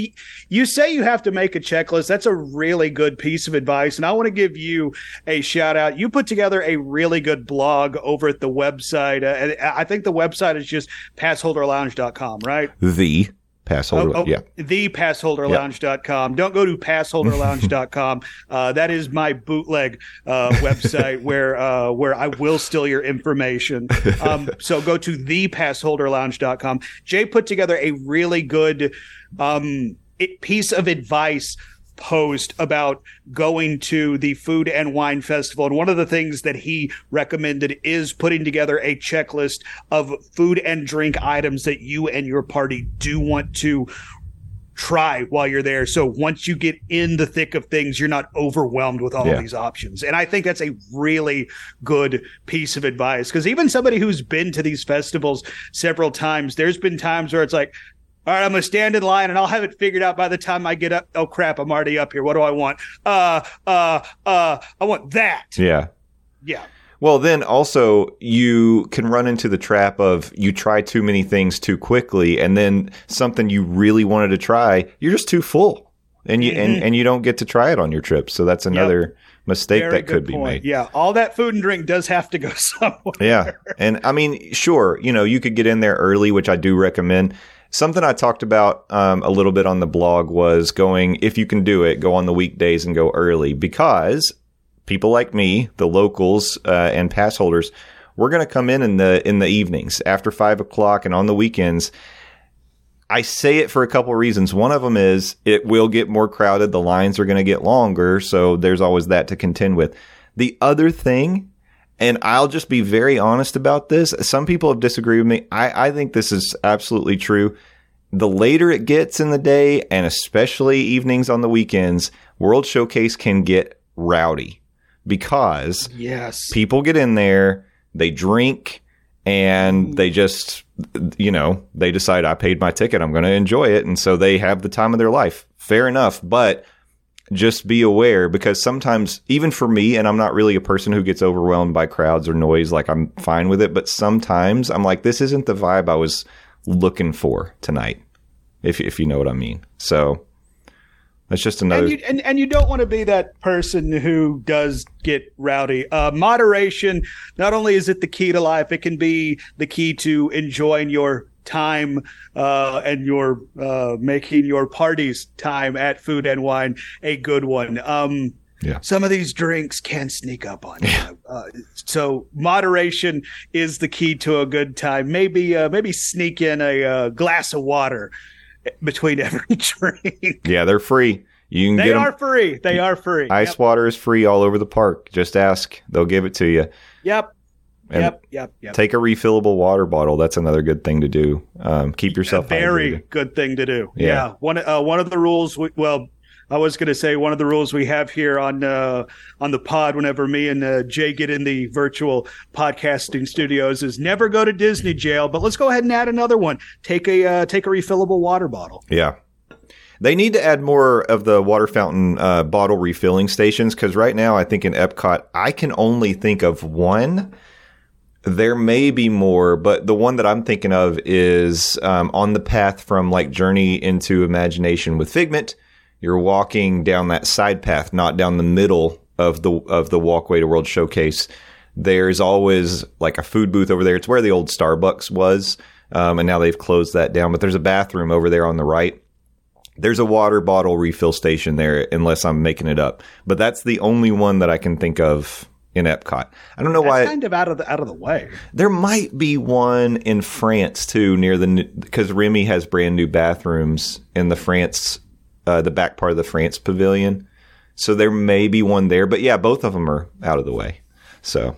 You say you have to make a checklist. That's a really good piece of advice, and I want to give you a shout out. You put together a really good blog over at the website. Uh, I think the website is just passholderlounge.com, right? The Pass holder. Oh, oh, yeah. The passholderlounge.com. Don't go to passholderlounge.com. uh, that is my bootleg uh, website where uh, where I will steal your information. Um, so go to the passholderlounge.com. Jay put together a really good um, it, piece of advice post about going to the food and wine festival. And one of the things that he recommended is putting together a checklist of food and drink items that you and your party do want to try while you're there. So once you get in the thick of things you're not overwhelmed with all Yeah. of these options. And i think that's a really good piece of advice. Because even somebody who's been to these festivals several times there's been times where it's like all right, I'm gonna stand in line and I'll have it figured out by the time I get up. Oh crap, I'm already up here. What do I want? Uh, uh, uh, I want that. Yeah. Yeah, Well, then also you can run into the trap of you try too many things too quickly, and then something you really wanted to try, you're just too full, and you and, and you don't get to try it on your trip. So that's another mistake Very that could good be made. Yeah, all that food and drink does have to go somewhere. Yeah. And I mean, sure, you know, you could get in there early, which I do recommend. Something I talked about um, a little bit on the blog was going, if you can do it, go on the weekdays and go early because people like me, the locals uh, and pass holders, we're going to come in in the in the evenings after five o'clock and on the weekends. I say it for a couple of reasons. One of them is it will get more crowded. The lines are going to get longer. So there's always that to contend with. The other thing, and I'll just be very honest about this. Some people have disagreed with me. I, I think this is absolutely true. The later it gets in the day, and especially evenings on the weekends, World Showcase can get rowdy because Yes. people get in there, they drink, and they just, you know, they decide I paid my ticket, I'm going to enjoy it, and so they have the time of their life. Fair enough, but just be aware because sometimes, even for me, and I'm not really a person who gets overwhelmed by crowds or noise, like I'm fine with it, but sometimes I'm like, this isn't the vibe I was looking for tonight, if if you know what I mean. So that's just another. And you, and, and you don't want to be that person who does get rowdy. Uh, moderation, not only is it the key to life, it can be the key to enjoying your time uh, and your uh, making your parties time at food and wine a good one. Um, Yeah. Some of these drinks can sneak up on you. Uh, so moderation is the key to a good time. Maybe uh, maybe sneak in a uh, glass of water between every drink. yeah, they're free. You can get it. They are free. They are free. Ice water is free all over the park. Just ask; they'll give it to you. Yep. And Yep. Yep. Yep. Take a refillable water bottle. That's another good thing to do. Um, keep A yourself very hydrated. good thing to do. Yeah. Yeah. One uh, one of the rules. We, well, I was going to say one of the rules we have here on uh, on the pod. Whenever me and uh, Jay get in the virtual podcasting studios, is never go to Disney jail. But let's go ahead and add another one. Take a uh, take a refillable water bottle. Yeah. They need to add more of the water fountain uh, bottle refilling stations because right now, I think in Epcot, I can only think of one. There may be more, but the one that I'm thinking of is um, on the path from like Journey into Imagination with Figment. You're walking down that side path, not down the middle of the of the walkway to World Showcase. There's always like a food booth over there. It's where the old Starbucks was, um, and now they've closed that down. But there's a bathroom over there on the right. There's a water bottle refill station there, unless I'm making it up. But that's the only one that I can think of in Epcot. I don't know That's why. kind of out of the out of the way. There might be one in France too, near the because Remy has brand new bathrooms in the France, uh, the back part of the France pavilion. So there may be one there, but yeah, both of them are out of the way. So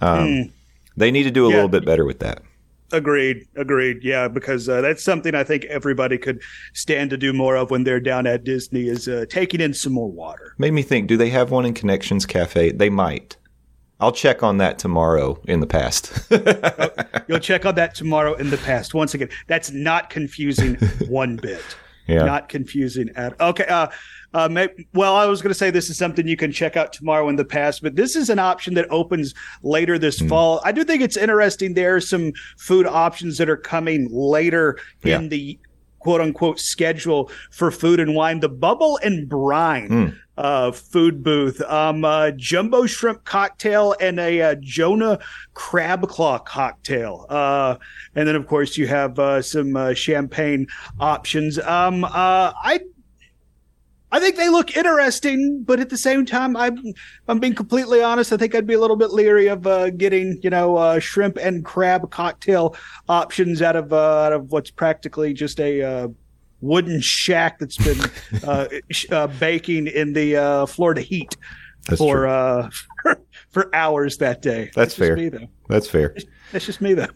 um, they need to do a. Yeah. little bit better with that. Agreed. Agreed. Yeah, because uh, that's something I think everybody could stand to do more of when they're down at Disney is uh, taking in some more water. Made me think: Do they have one in Connections Cafe? They might. I'll check on that tomorrow. In the past, You'll check on that tomorrow in the past. Once again, that's not confusing one bit. yeah. Not confusing at all. okay. Uh, uh, may, well, I was going to say this is something you can check out tomorrow in the past, but this is an option that opens later this Hmm. fall. I do think it's interesting. There are some food options that are coming later Yeah. in the quote unquote schedule for food and wine. The Bubble and Brine Mm. uh, food booth, um, uh, jumbo shrimp cocktail, and a uh, Jonah crab claw cocktail. Uh, and then, of course, you have uh, some uh, champagne options. Um, uh, I I think they look interesting, but at the same time, I'm I'm being completely honest. I think I'd be a little bit leery of uh, getting you know uh, shrimp and crab cocktail options out of uh, out of what's practically just a uh, wooden shack that's been uh, sh- uh, baking in the uh, Florida heat That's for, uh, for for hours that day. That's just fair. me, though. That's fair. That's just me though.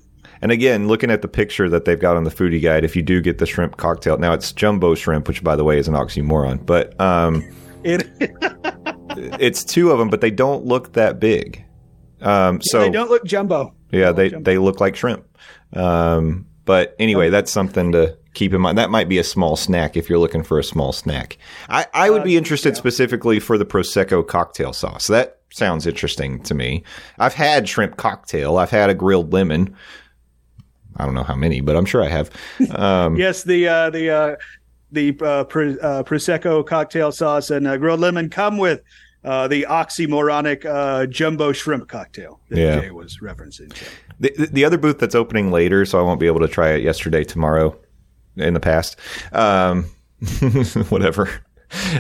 And again, looking at the picture that they've got on the foodie guide, if you do get the shrimp cocktail, now it's jumbo shrimp, which by the way is an oxymoron, but um, It, it's two of them, but they don't look that big. Um, so they don't look jumbo. yeah, they jumbo. they look like shrimp. Um, but anyway, that's something to keep in mind. That might be a small snack if you're looking for a small snack. I, I would be interested specifically for the prosecco cocktail sauce. That sounds interesting to me. I've had shrimp cocktail. I've had a grilled lemon. I don't know how many, but I'm sure I have. Um, Yes, the uh, the uh, the uh, Pro- uh, prosecco cocktail sauce and uh, grilled lemon come with uh, the oxymoronic uh, jumbo shrimp cocktail that Yeah. Jay was referencing. So. The, the- the other booth that's opening later, so I won't be able to try it yesterday, tomorrow, in the past. Um, whatever.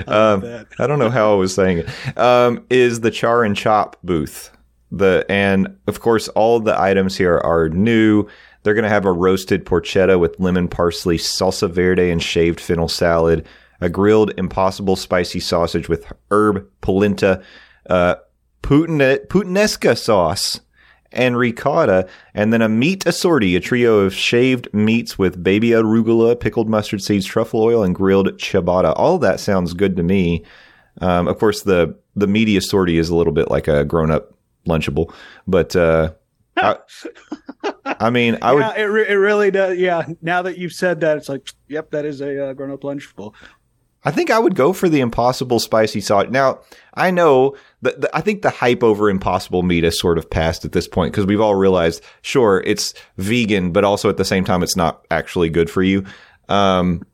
Um. I don't know how I was saying it. Um, is the char and chop booth. The and of course all of the items here are new. They're going to have a roasted porchetta with lemon parsley, salsa verde, and shaved fennel salad. A grilled impossible spicy sausage with herb polenta, uh, Putin- Puttanesca sauce, and ricotta, and then a meat assorti, a trio of shaved meats with baby arugula, pickled mustard seeds, truffle oil, and grilled ciabatta. All that sounds good to me. Um, of course, the the meaty assorti is a little bit like a grown up lunchable, but uh, I, I mean, I would. it, re- it really does. Yeah, now that you've said that, it's like, yep, that is a uh, grown up lunchable. I think I would go for the Impossible spicy sauce. Now, I know that the, I think the hype over Impossible meat has sort of passed at this point because we've all realized, sure, it's vegan, but also at the same time, it's not actually good for you. Um,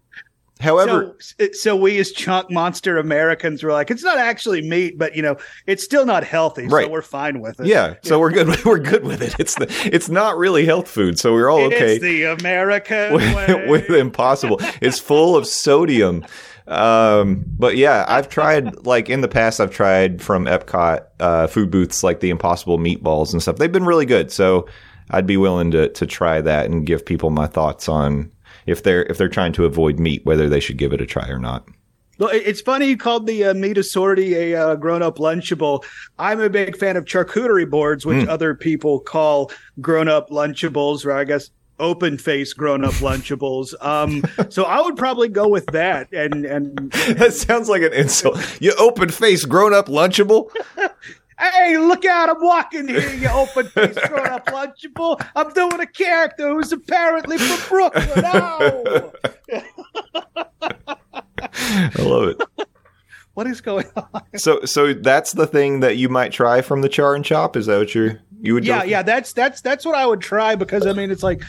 however, so, so we as chunk monster Americans were like, it's not actually meat, but you know, it's still not healthy, Right. so we're fine with it. yeah, so we're good. We're good with it. It's the, it's not really health food, so we're all okay. It's the American with, way. with impossible it's full of sodium um but yeah i've tried like in the past i've tried from epcot uh food booths like the impossible meatballs and stuff they've been really good so i'd be willing to to try that and give people my thoughts on if they're if they're trying to avoid meat whether they should give it a try or not Well, it's funny you called the uh, meat assorti a uh, grown-up lunchable. I'm a big fan of charcuterie boards, which Hmm. other people call grown-up lunchables, or I guess open-face grown-up lunchables. Um, so I would probably go with that. And and that sounds like an insult you open face grown-up lunchable hey, look out! I'm walking here, you open-faced grown-up lunchable. I'm doing a character who's apparently from Brooklyn. Oh, i love it what is going on? so so that's the thing that you might try from the char and chop is that what you're you would yeah yeah that's that's that's what i would try because i mean it's like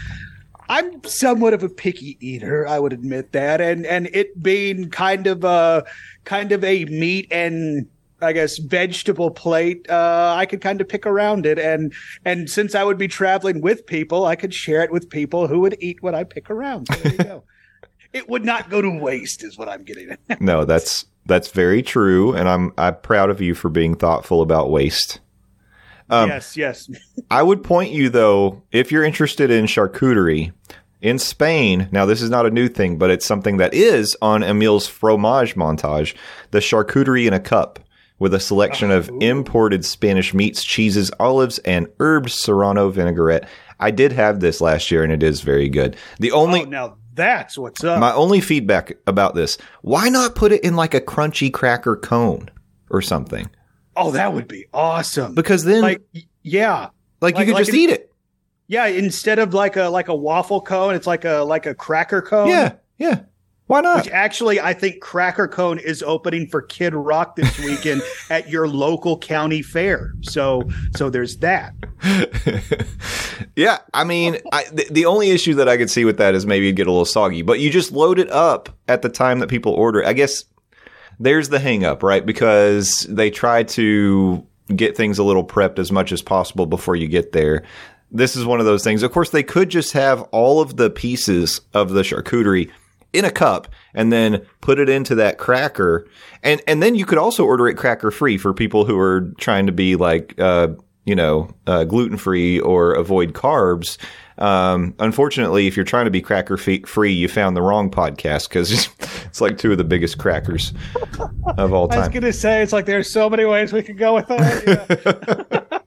i'm somewhat of a picky eater i would admit that and and it being kind of a kind of a meat and I guess vegetable plate. Uh, I could kind of pick around it, and and since I would be traveling with people, I could share it with people who would eat what I pick around. So there you go. It would not go to waste, is what I'm getting at. No, that's that's very true, and I'm I'm proud of you for being thoughtful about waste. Um, yes, yes. I would point you though, if you're interested in charcuterie in Spain. Now, this is not a new thing, but it's something that is on Emile's fromage montage: the charcuterie in a cup with a selection of imported Spanish meats, cheeses, olives, and herbed serrano vinaigrette. I did have this last year, and it is very good. The only oh, now that's what's up. my only feedback about this: why not put it in like a crunchy cracker cone or something? oh, that would be awesome. Because then, like, yeah, like, yeah, you could like just an- eat it. Yeah, instead of like a like a waffle cone, it's like a like a cracker cone. Yeah, yeah. Why not? Which actually, I think Cracker Cone is opening for Kid Rock this weekend at your local county fair. So, so there's that. yeah, I mean, I, the, the only issue that I could see with that is maybe it'd get a little soggy. But you just load it up at the time that people order. I guess there's the hang up, right? Because they try to get things a little prepped as much as possible before you get there this is one of those things. Of course, they could just have all of the pieces of the charcuterie in a cup and then put it into that cracker. And and then you could also order it cracker free for people who are trying to be like uh, you know, uh, gluten free or avoid carbs. Um, unfortunately, if you're trying to be cracker free, you found the wrong podcast because it's, it's, like two of the biggest crackers of all time. I was going to say, it's like there's so many ways we could go with that.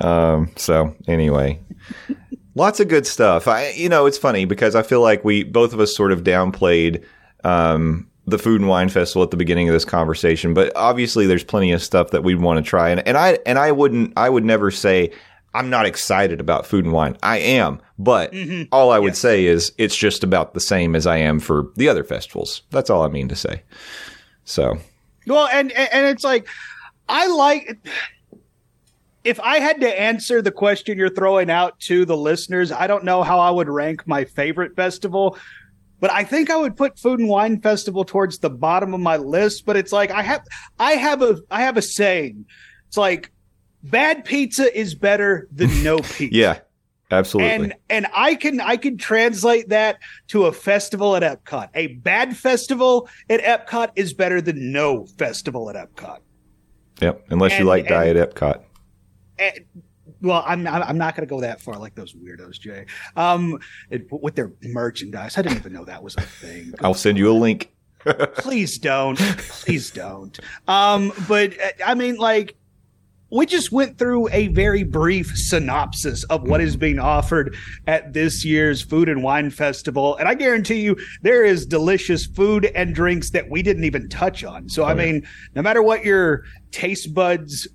Yeah. um, so, anyway, lots of good stuff. I, you know, it's funny because I feel like we both of us sort of downplayed um, the food and wine festival at the beginning of this conversation, but obviously there's plenty of stuff that we'd want to try. And, and I and I wouldn't I would never say I'm not excited about food and wine. I am, but mm-hmm. all I would yes. say is it's just about the same as I am for the other festivals. That's all I mean to say. So, well, and and it's like I like if I had to answer the question you're throwing out to the listeners, I don't know how I would rank my favorite festival, but I think I would put Food and Wine Festival towards the bottom of my list. But it's like I have I have a I have a saying. It's like bad pizza is better than no pizza. yeah. Absolutely. And and I can I can translate that to a festival at Epcot. A bad festival at Epcot is better than no festival at Epcot. Yep, unless and, you like Diet Epcot. And, well, I'm I'm not going to go that far like those weirdos, Jay. Um, it, with their merchandise, I didn't even know that was a thing. I'll send you a link. Please don't. Please don't. Um, but I mean, like, we just went through a very brief synopsis of what is being offered at this year's Food and Wine Festival. And I guarantee you there is delicious food and drinks that we didn't even touch on. So, oh, I mean, no matter what your taste buds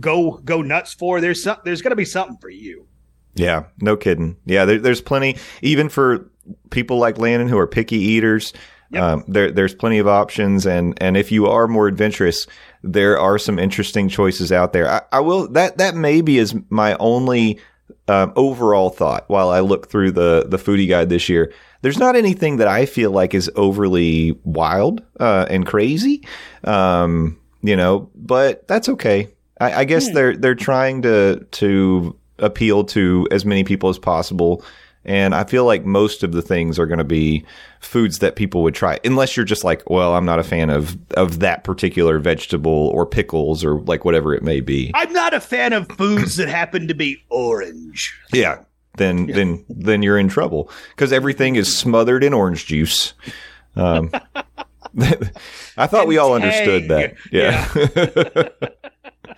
go go nuts for. There's some, there's going to be something for you. Yeah, no kidding. Yeah, there, there's plenty, even for people like Landon who are picky eaters. Yep. Um, there, there's plenty of options, and and if you are more adventurous, there are some interesting choices out there. I, I will that that maybe is my only um, overall thought while I look through the the foodie guide this year. There's not anything that I feel like is overly wild uh, and crazy, um, you know, but that's okay. I, I guess hmm. they're they're trying to to appeal to as many people as possible. And I feel like most of the things are going to be foods that people would try, unless you're just like, well, I'm not a fan of of that particular vegetable or pickles or like whatever it may be. I'm not a fan of foods that happen to be orange. Yeah, then yeah. then then you're in trouble because everything is smothered in orange juice. Um, I thought and we all tang. understood that. Yeah. yeah.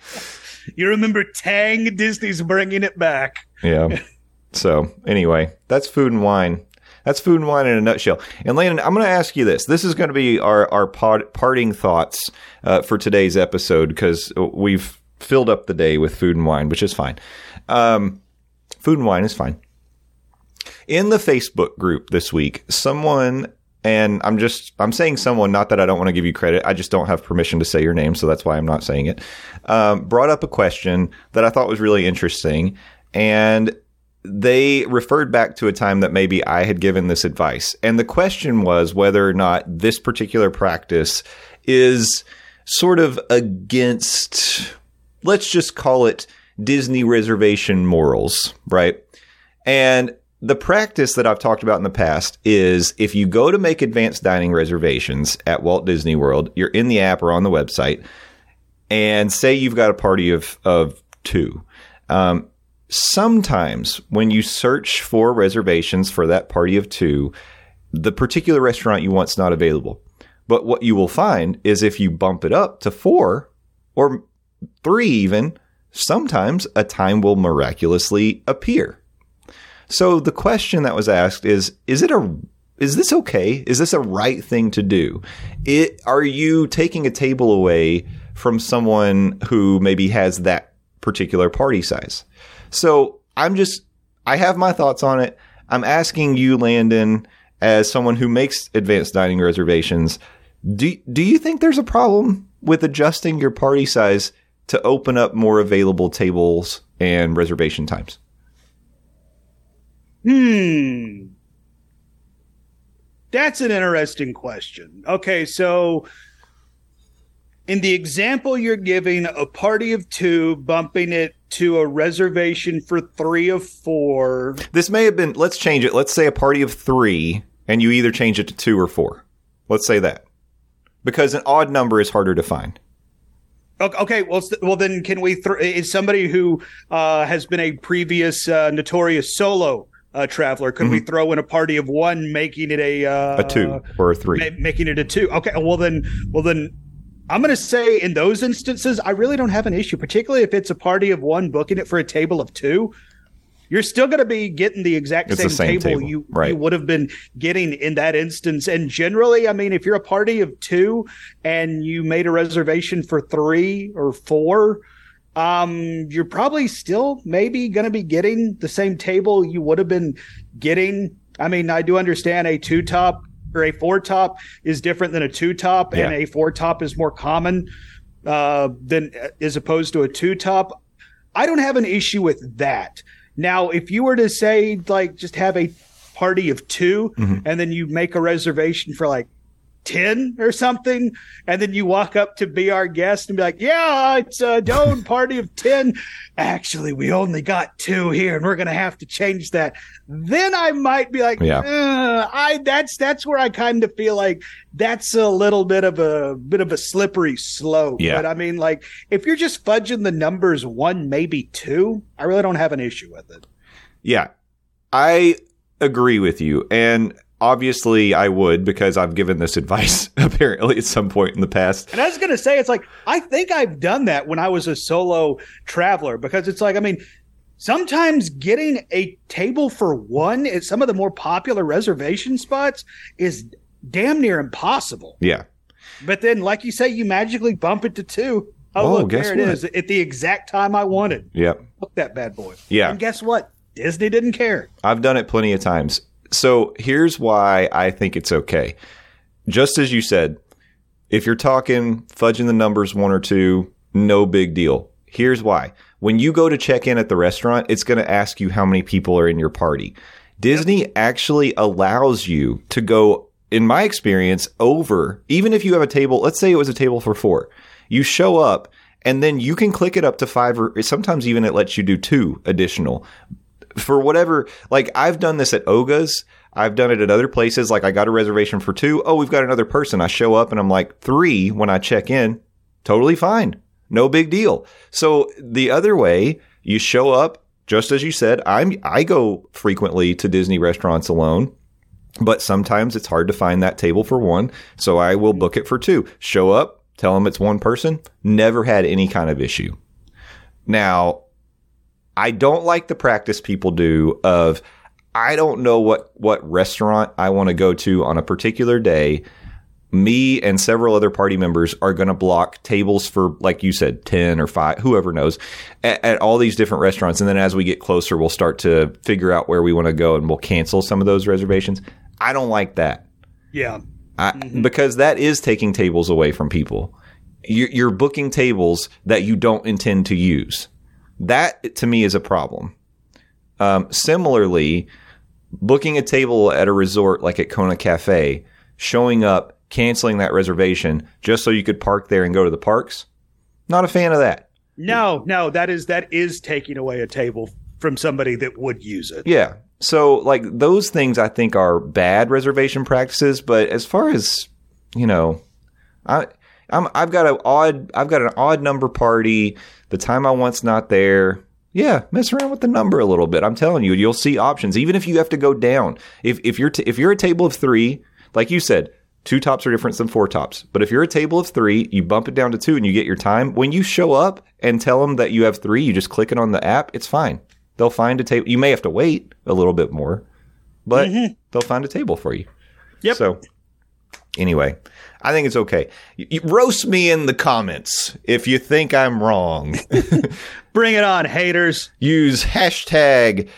you remember Tang? Disney's bringing it back. Yeah. So anyway, that's food and wine. That's food and wine in a nutshell. And Landon, I'm going to ask you this. This is going to be our our pod, parting thoughts uh, for today's episode because we've filled up the day with food and wine, which is fine. Um, food and wine is fine. In the Facebook group this week, someone and I'm just I'm saying someone, not that I don't want to give you credit. I just don't have permission to say your name, so that's why I'm not saying it. Um, brought up a question that I thought was really interesting, and they referred back to a time that maybe I had given this advice, and the question was whether or not this particular practice is sort of against, let's just call it Disney reservation morals, right? And the practice that I've talked about in the past is if you go to make advanced dining reservations at Walt Disney World, you're in the app or on the website, and say you've got a party of of two. Um, sometimes when you search for reservations for that party of two, the particular restaurant you want's not available. But what you will find is if you bump it up to four or three, even sometimes a time will miraculously appear. So the question that was asked is is it a is this okay? Is this a right thing to do? It, are you taking a table away from someone who maybe has that particular party size? So I'm just I have my thoughts on it. I'm asking you, Landon, as someone who makes advanced dining reservations, do do you think there's a problem with adjusting your party size to open up more available tables and reservation times? Hmm. That's an interesting question. Okay, so in the example you're giving, a party of two bumping it to a reservation for three of four. This may have been, let's change it. Let's say a party of three, and you either change it to two or four. Let's say that. Because an odd number is harder to find. Okay, well, well, then can we? Th- is somebody who uh, has been a previous uh, notorious solo uh, traveler? Could mm-hmm. we throw in a party of one, making it a uh, a two or a three, ma- making it a two? Okay, well then, well then, I'm going to say in those instances, I really don't have an issue, particularly if it's a party of one booking it for a table of two you're still going to be getting the exact same, the same, table, table. You, right. you would have been getting in that instance. And generally, I mean, if you're a party of two and you made a reservation for three or four, um, you're probably still maybe going to be getting the same table you would have been getting. I mean, I do understand a two top or a four top is different than a two top, yeah. and a four top is more common uh, than as opposed to a two top. I don't have an issue with that. Now, if you were to say like just have a party of 2 mm-hmm. and then you make a reservation for like 10 or something and then you walk up to be our guest and be like yeah it's a dome party of 10 actually we only got two here and we're gonna have to change that. Then i might be like yeah. Uh, i that's that's where i kind of feel like that's a little bit of a bit of a slippery slope. Yeah. but i mean like if you're just fudging the numbers one maybe two i really don't have an issue with it. Yeah. I agree with you. And obviously I would because I've given this advice apparently at some point in the past. And I was going to say, it's like, I think I've done that when I was a solo traveler because it's like, I mean, sometimes getting a table for one at some of the more popular reservation spots is damn near impossible. Yeah. But then, like you say, you magically bump it to two. Oh, oh look, there it what? is at the exact time I wanted. Yep. Look that bad boy. Yeah. And guess what? Disney didn't care. I've done it plenty of times. So here's why I think it's okay. Just as you said, if you're talking fudging the numbers one or two, no big deal. Here's why. When you go to check in at the restaurant, it's going to ask you how many people are in your party. Disney actually allows you to go, in my experience, over, even if you have a table, let's say it was a table for four. You show up and then you can click it up to five or sometimes even it lets you do two additional for whatever, like I've done this at Oga's. I've done it at other places. Like I got a reservation for two. Oh, we've got another person. I show up and I'm like three when I check in. Totally fine. No big deal. So the other way, you show up, just as you said, I'm, I go frequently to Disney restaurants alone. But sometimes it's hard to find that table for one. So I will book it for two. Show up, tell them it's one person. Never had any kind of issue. Now, I don't like the practice people do of I don't know what what restaurant I want to go to on a particular day. Me and several other party members are going to block tables for, like you said, 10 or 5, whoever knows, at, at, all these different restaurants. And then as we get closer, we'll start to figure out where we want to go and we'll cancel some of those reservations. I don't like that. Yeah. I, mm-hmm. Because that is taking tables away from people. You're, you're booking tables that you don't intend to use. That to me is a problem. Um, similarly, booking a table at a resort like at Kona Cafe, showing up, canceling that reservation just so you could park there and go to the parks, not a fan of that. No, no, that is that is taking away a table from somebody that would use it. Yeah. So like those things I think are bad reservation practices, but as far as, you know, I I'm, I've got an odd I've got an odd number party the time I want's not there. Yeah, mess around with the number a little bit. I'm telling you, you'll see options. Even if you have to go down, if if you're t- if you're a table of three, like you said, two tops are different than four tops. But if you're a table of three, you bump it down to two, and you get your time. When you show up and tell them that you have three, you just click it on the app. It's fine. They'll find a table. You may have to wait a little bit more, but mm-hmm. they'll find a table for you. Yep. So anyway, I think it's okay. You, roast me in the comments if you think I'm wrong. Bring it on, haters. Use hashtag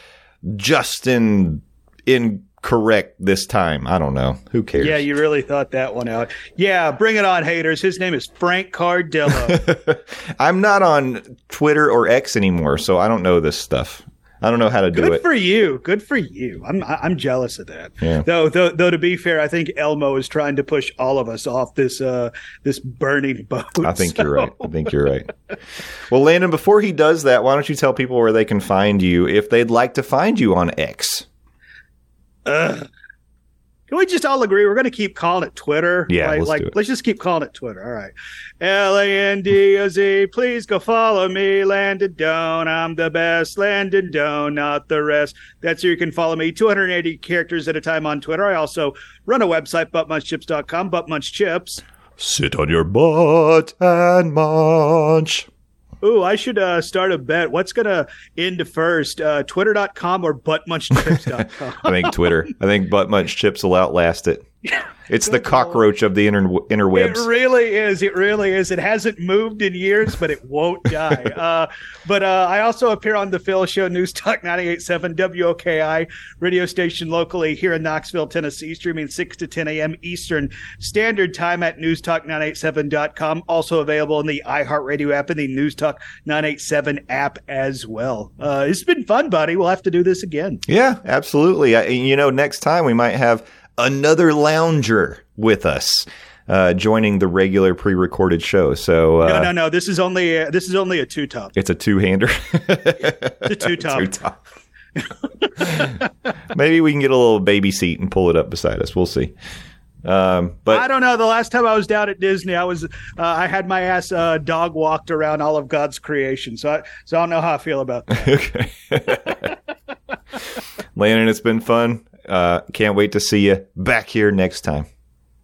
Justin in correct this time. I don't know. Who cares? Yeah, you really thought that one out. Yeah, bring it on, haters. His name is Frank Cardillo. I'm not on Twitter or X anymore, so I don't know this stuff. I don't know how to do Good it. Good for you. Good for you. I'm I'm jealous of that. Yeah. Though though though to be fair, I think Elmo is trying to push all of us off this uh this burning boat. I think you're right. I think you're right. Well, Landon, before he does that, why don't you tell people where they can find you if they'd like to find you on X? Ugh. Can we just all agree we're going to keep calling it Twitter? Yeah, like, let's like do it. let's just keep calling it Twitter. All right, L A N D O Z. Please go follow me, Landon Doan. I'm the best, Landon Doan, not the rest. That's where you can follow me. 280 characters at a time on Twitter. I also run a website, buttmunchchips.com. Buttmunchchips. Sit on your butt and munch. Ooh, I should uh, start a bet. What's going to end first, uh, twitter.com or buttmunchchips.com? I think Twitter. I think butt munch chips will outlast it. It's the cockroach of the inter- It really is. It really is. It hasn't moved in years, but it won't die. Uh, but uh, I also appear on the Phil Show News Talk 98.7 WOKI radio station locally here in Knoxville, Tennessee, streaming 6 to 10 a.m. Eastern Standard Time at newstalk987.com. Also available in the iHeartRadio app and the News Talk 987 app as well. Uh, it's been fun, buddy. We'll have to do this again. Yeah, absolutely. I, you know, next time we might have another lounger with us. Uh, joining the regular pre-recorded show, so uh, No, no, no. This is only uh, this is only a two top. it's a two-hander. The two top. Maybe we can get a little baby seat and pull it up beside us. We'll see. Um, but I don't know. The last time I was down at Disney, I was uh, I had my ass uh, dog walked around all of God's creation. So I so I don't know how I feel about that. okay, Landon, it's been fun. Uh, can't wait to see you back here next time.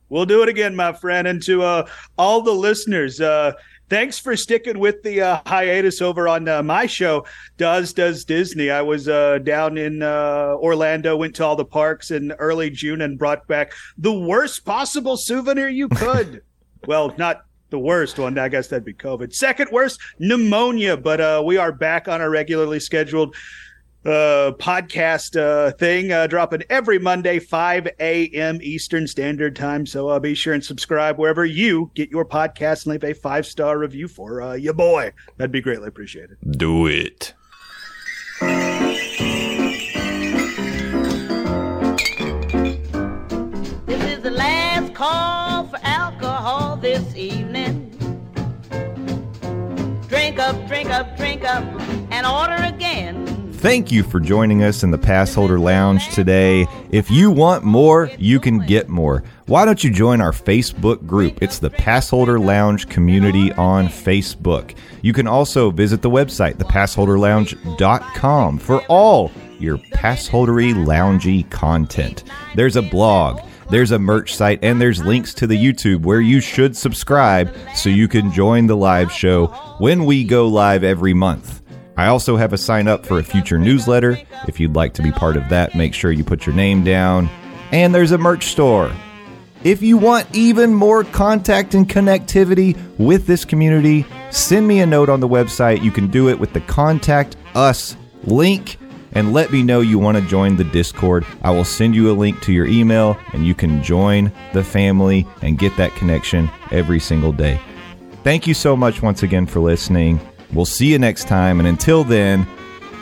We'll do it again, my friend. And to uh, all the listeners, uh, thanks for sticking with the uh, hiatus over on uh, my show, Does Does Disney. I was uh, down in uh, Orlando, went to all the parks in early June, and brought back the worst possible souvenir you could. well, not the worst one. I guess that'd be COVID. Second worst, pneumonia. But uh, we are back on our regularly scheduled uh podcast uh thing uh dropping every monday 5 a.m eastern standard time so uh be sure and subscribe wherever you get your podcast and leave a five star review for uh your boy that'd be greatly appreciated Do it. This is the last call for alcohol this evening. Drink up, drink up, drink up, and order again. Thank you for joining us in the Passholder Lounge today. If you want more, you can get more. Why don't you join our Facebook group? It's the Passholder Lounge community on Facebook. You can also visit the website, thepassholderlounge.com, for all your passholdery loungy content. There's a blog, there's a merch site, and there's links to the YouTube where you should subscribe so you can join the live show when we go live every month. I also have a sign up for a future newsletter. If you'd like to be part of that, make sure you put your name down. And there's a merch store. If you want even more contact and connectivity with this community, send me a note on the website. You can do it with the Contact Us link and let me know you want to join the Discord. I will send you a link to your email and you can join the family and get that connection every single day. Thank you so much once again for listening. We'll see you next time. And until then,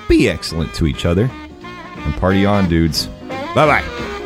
be excellent to each other and party on, dudes. Bye bye.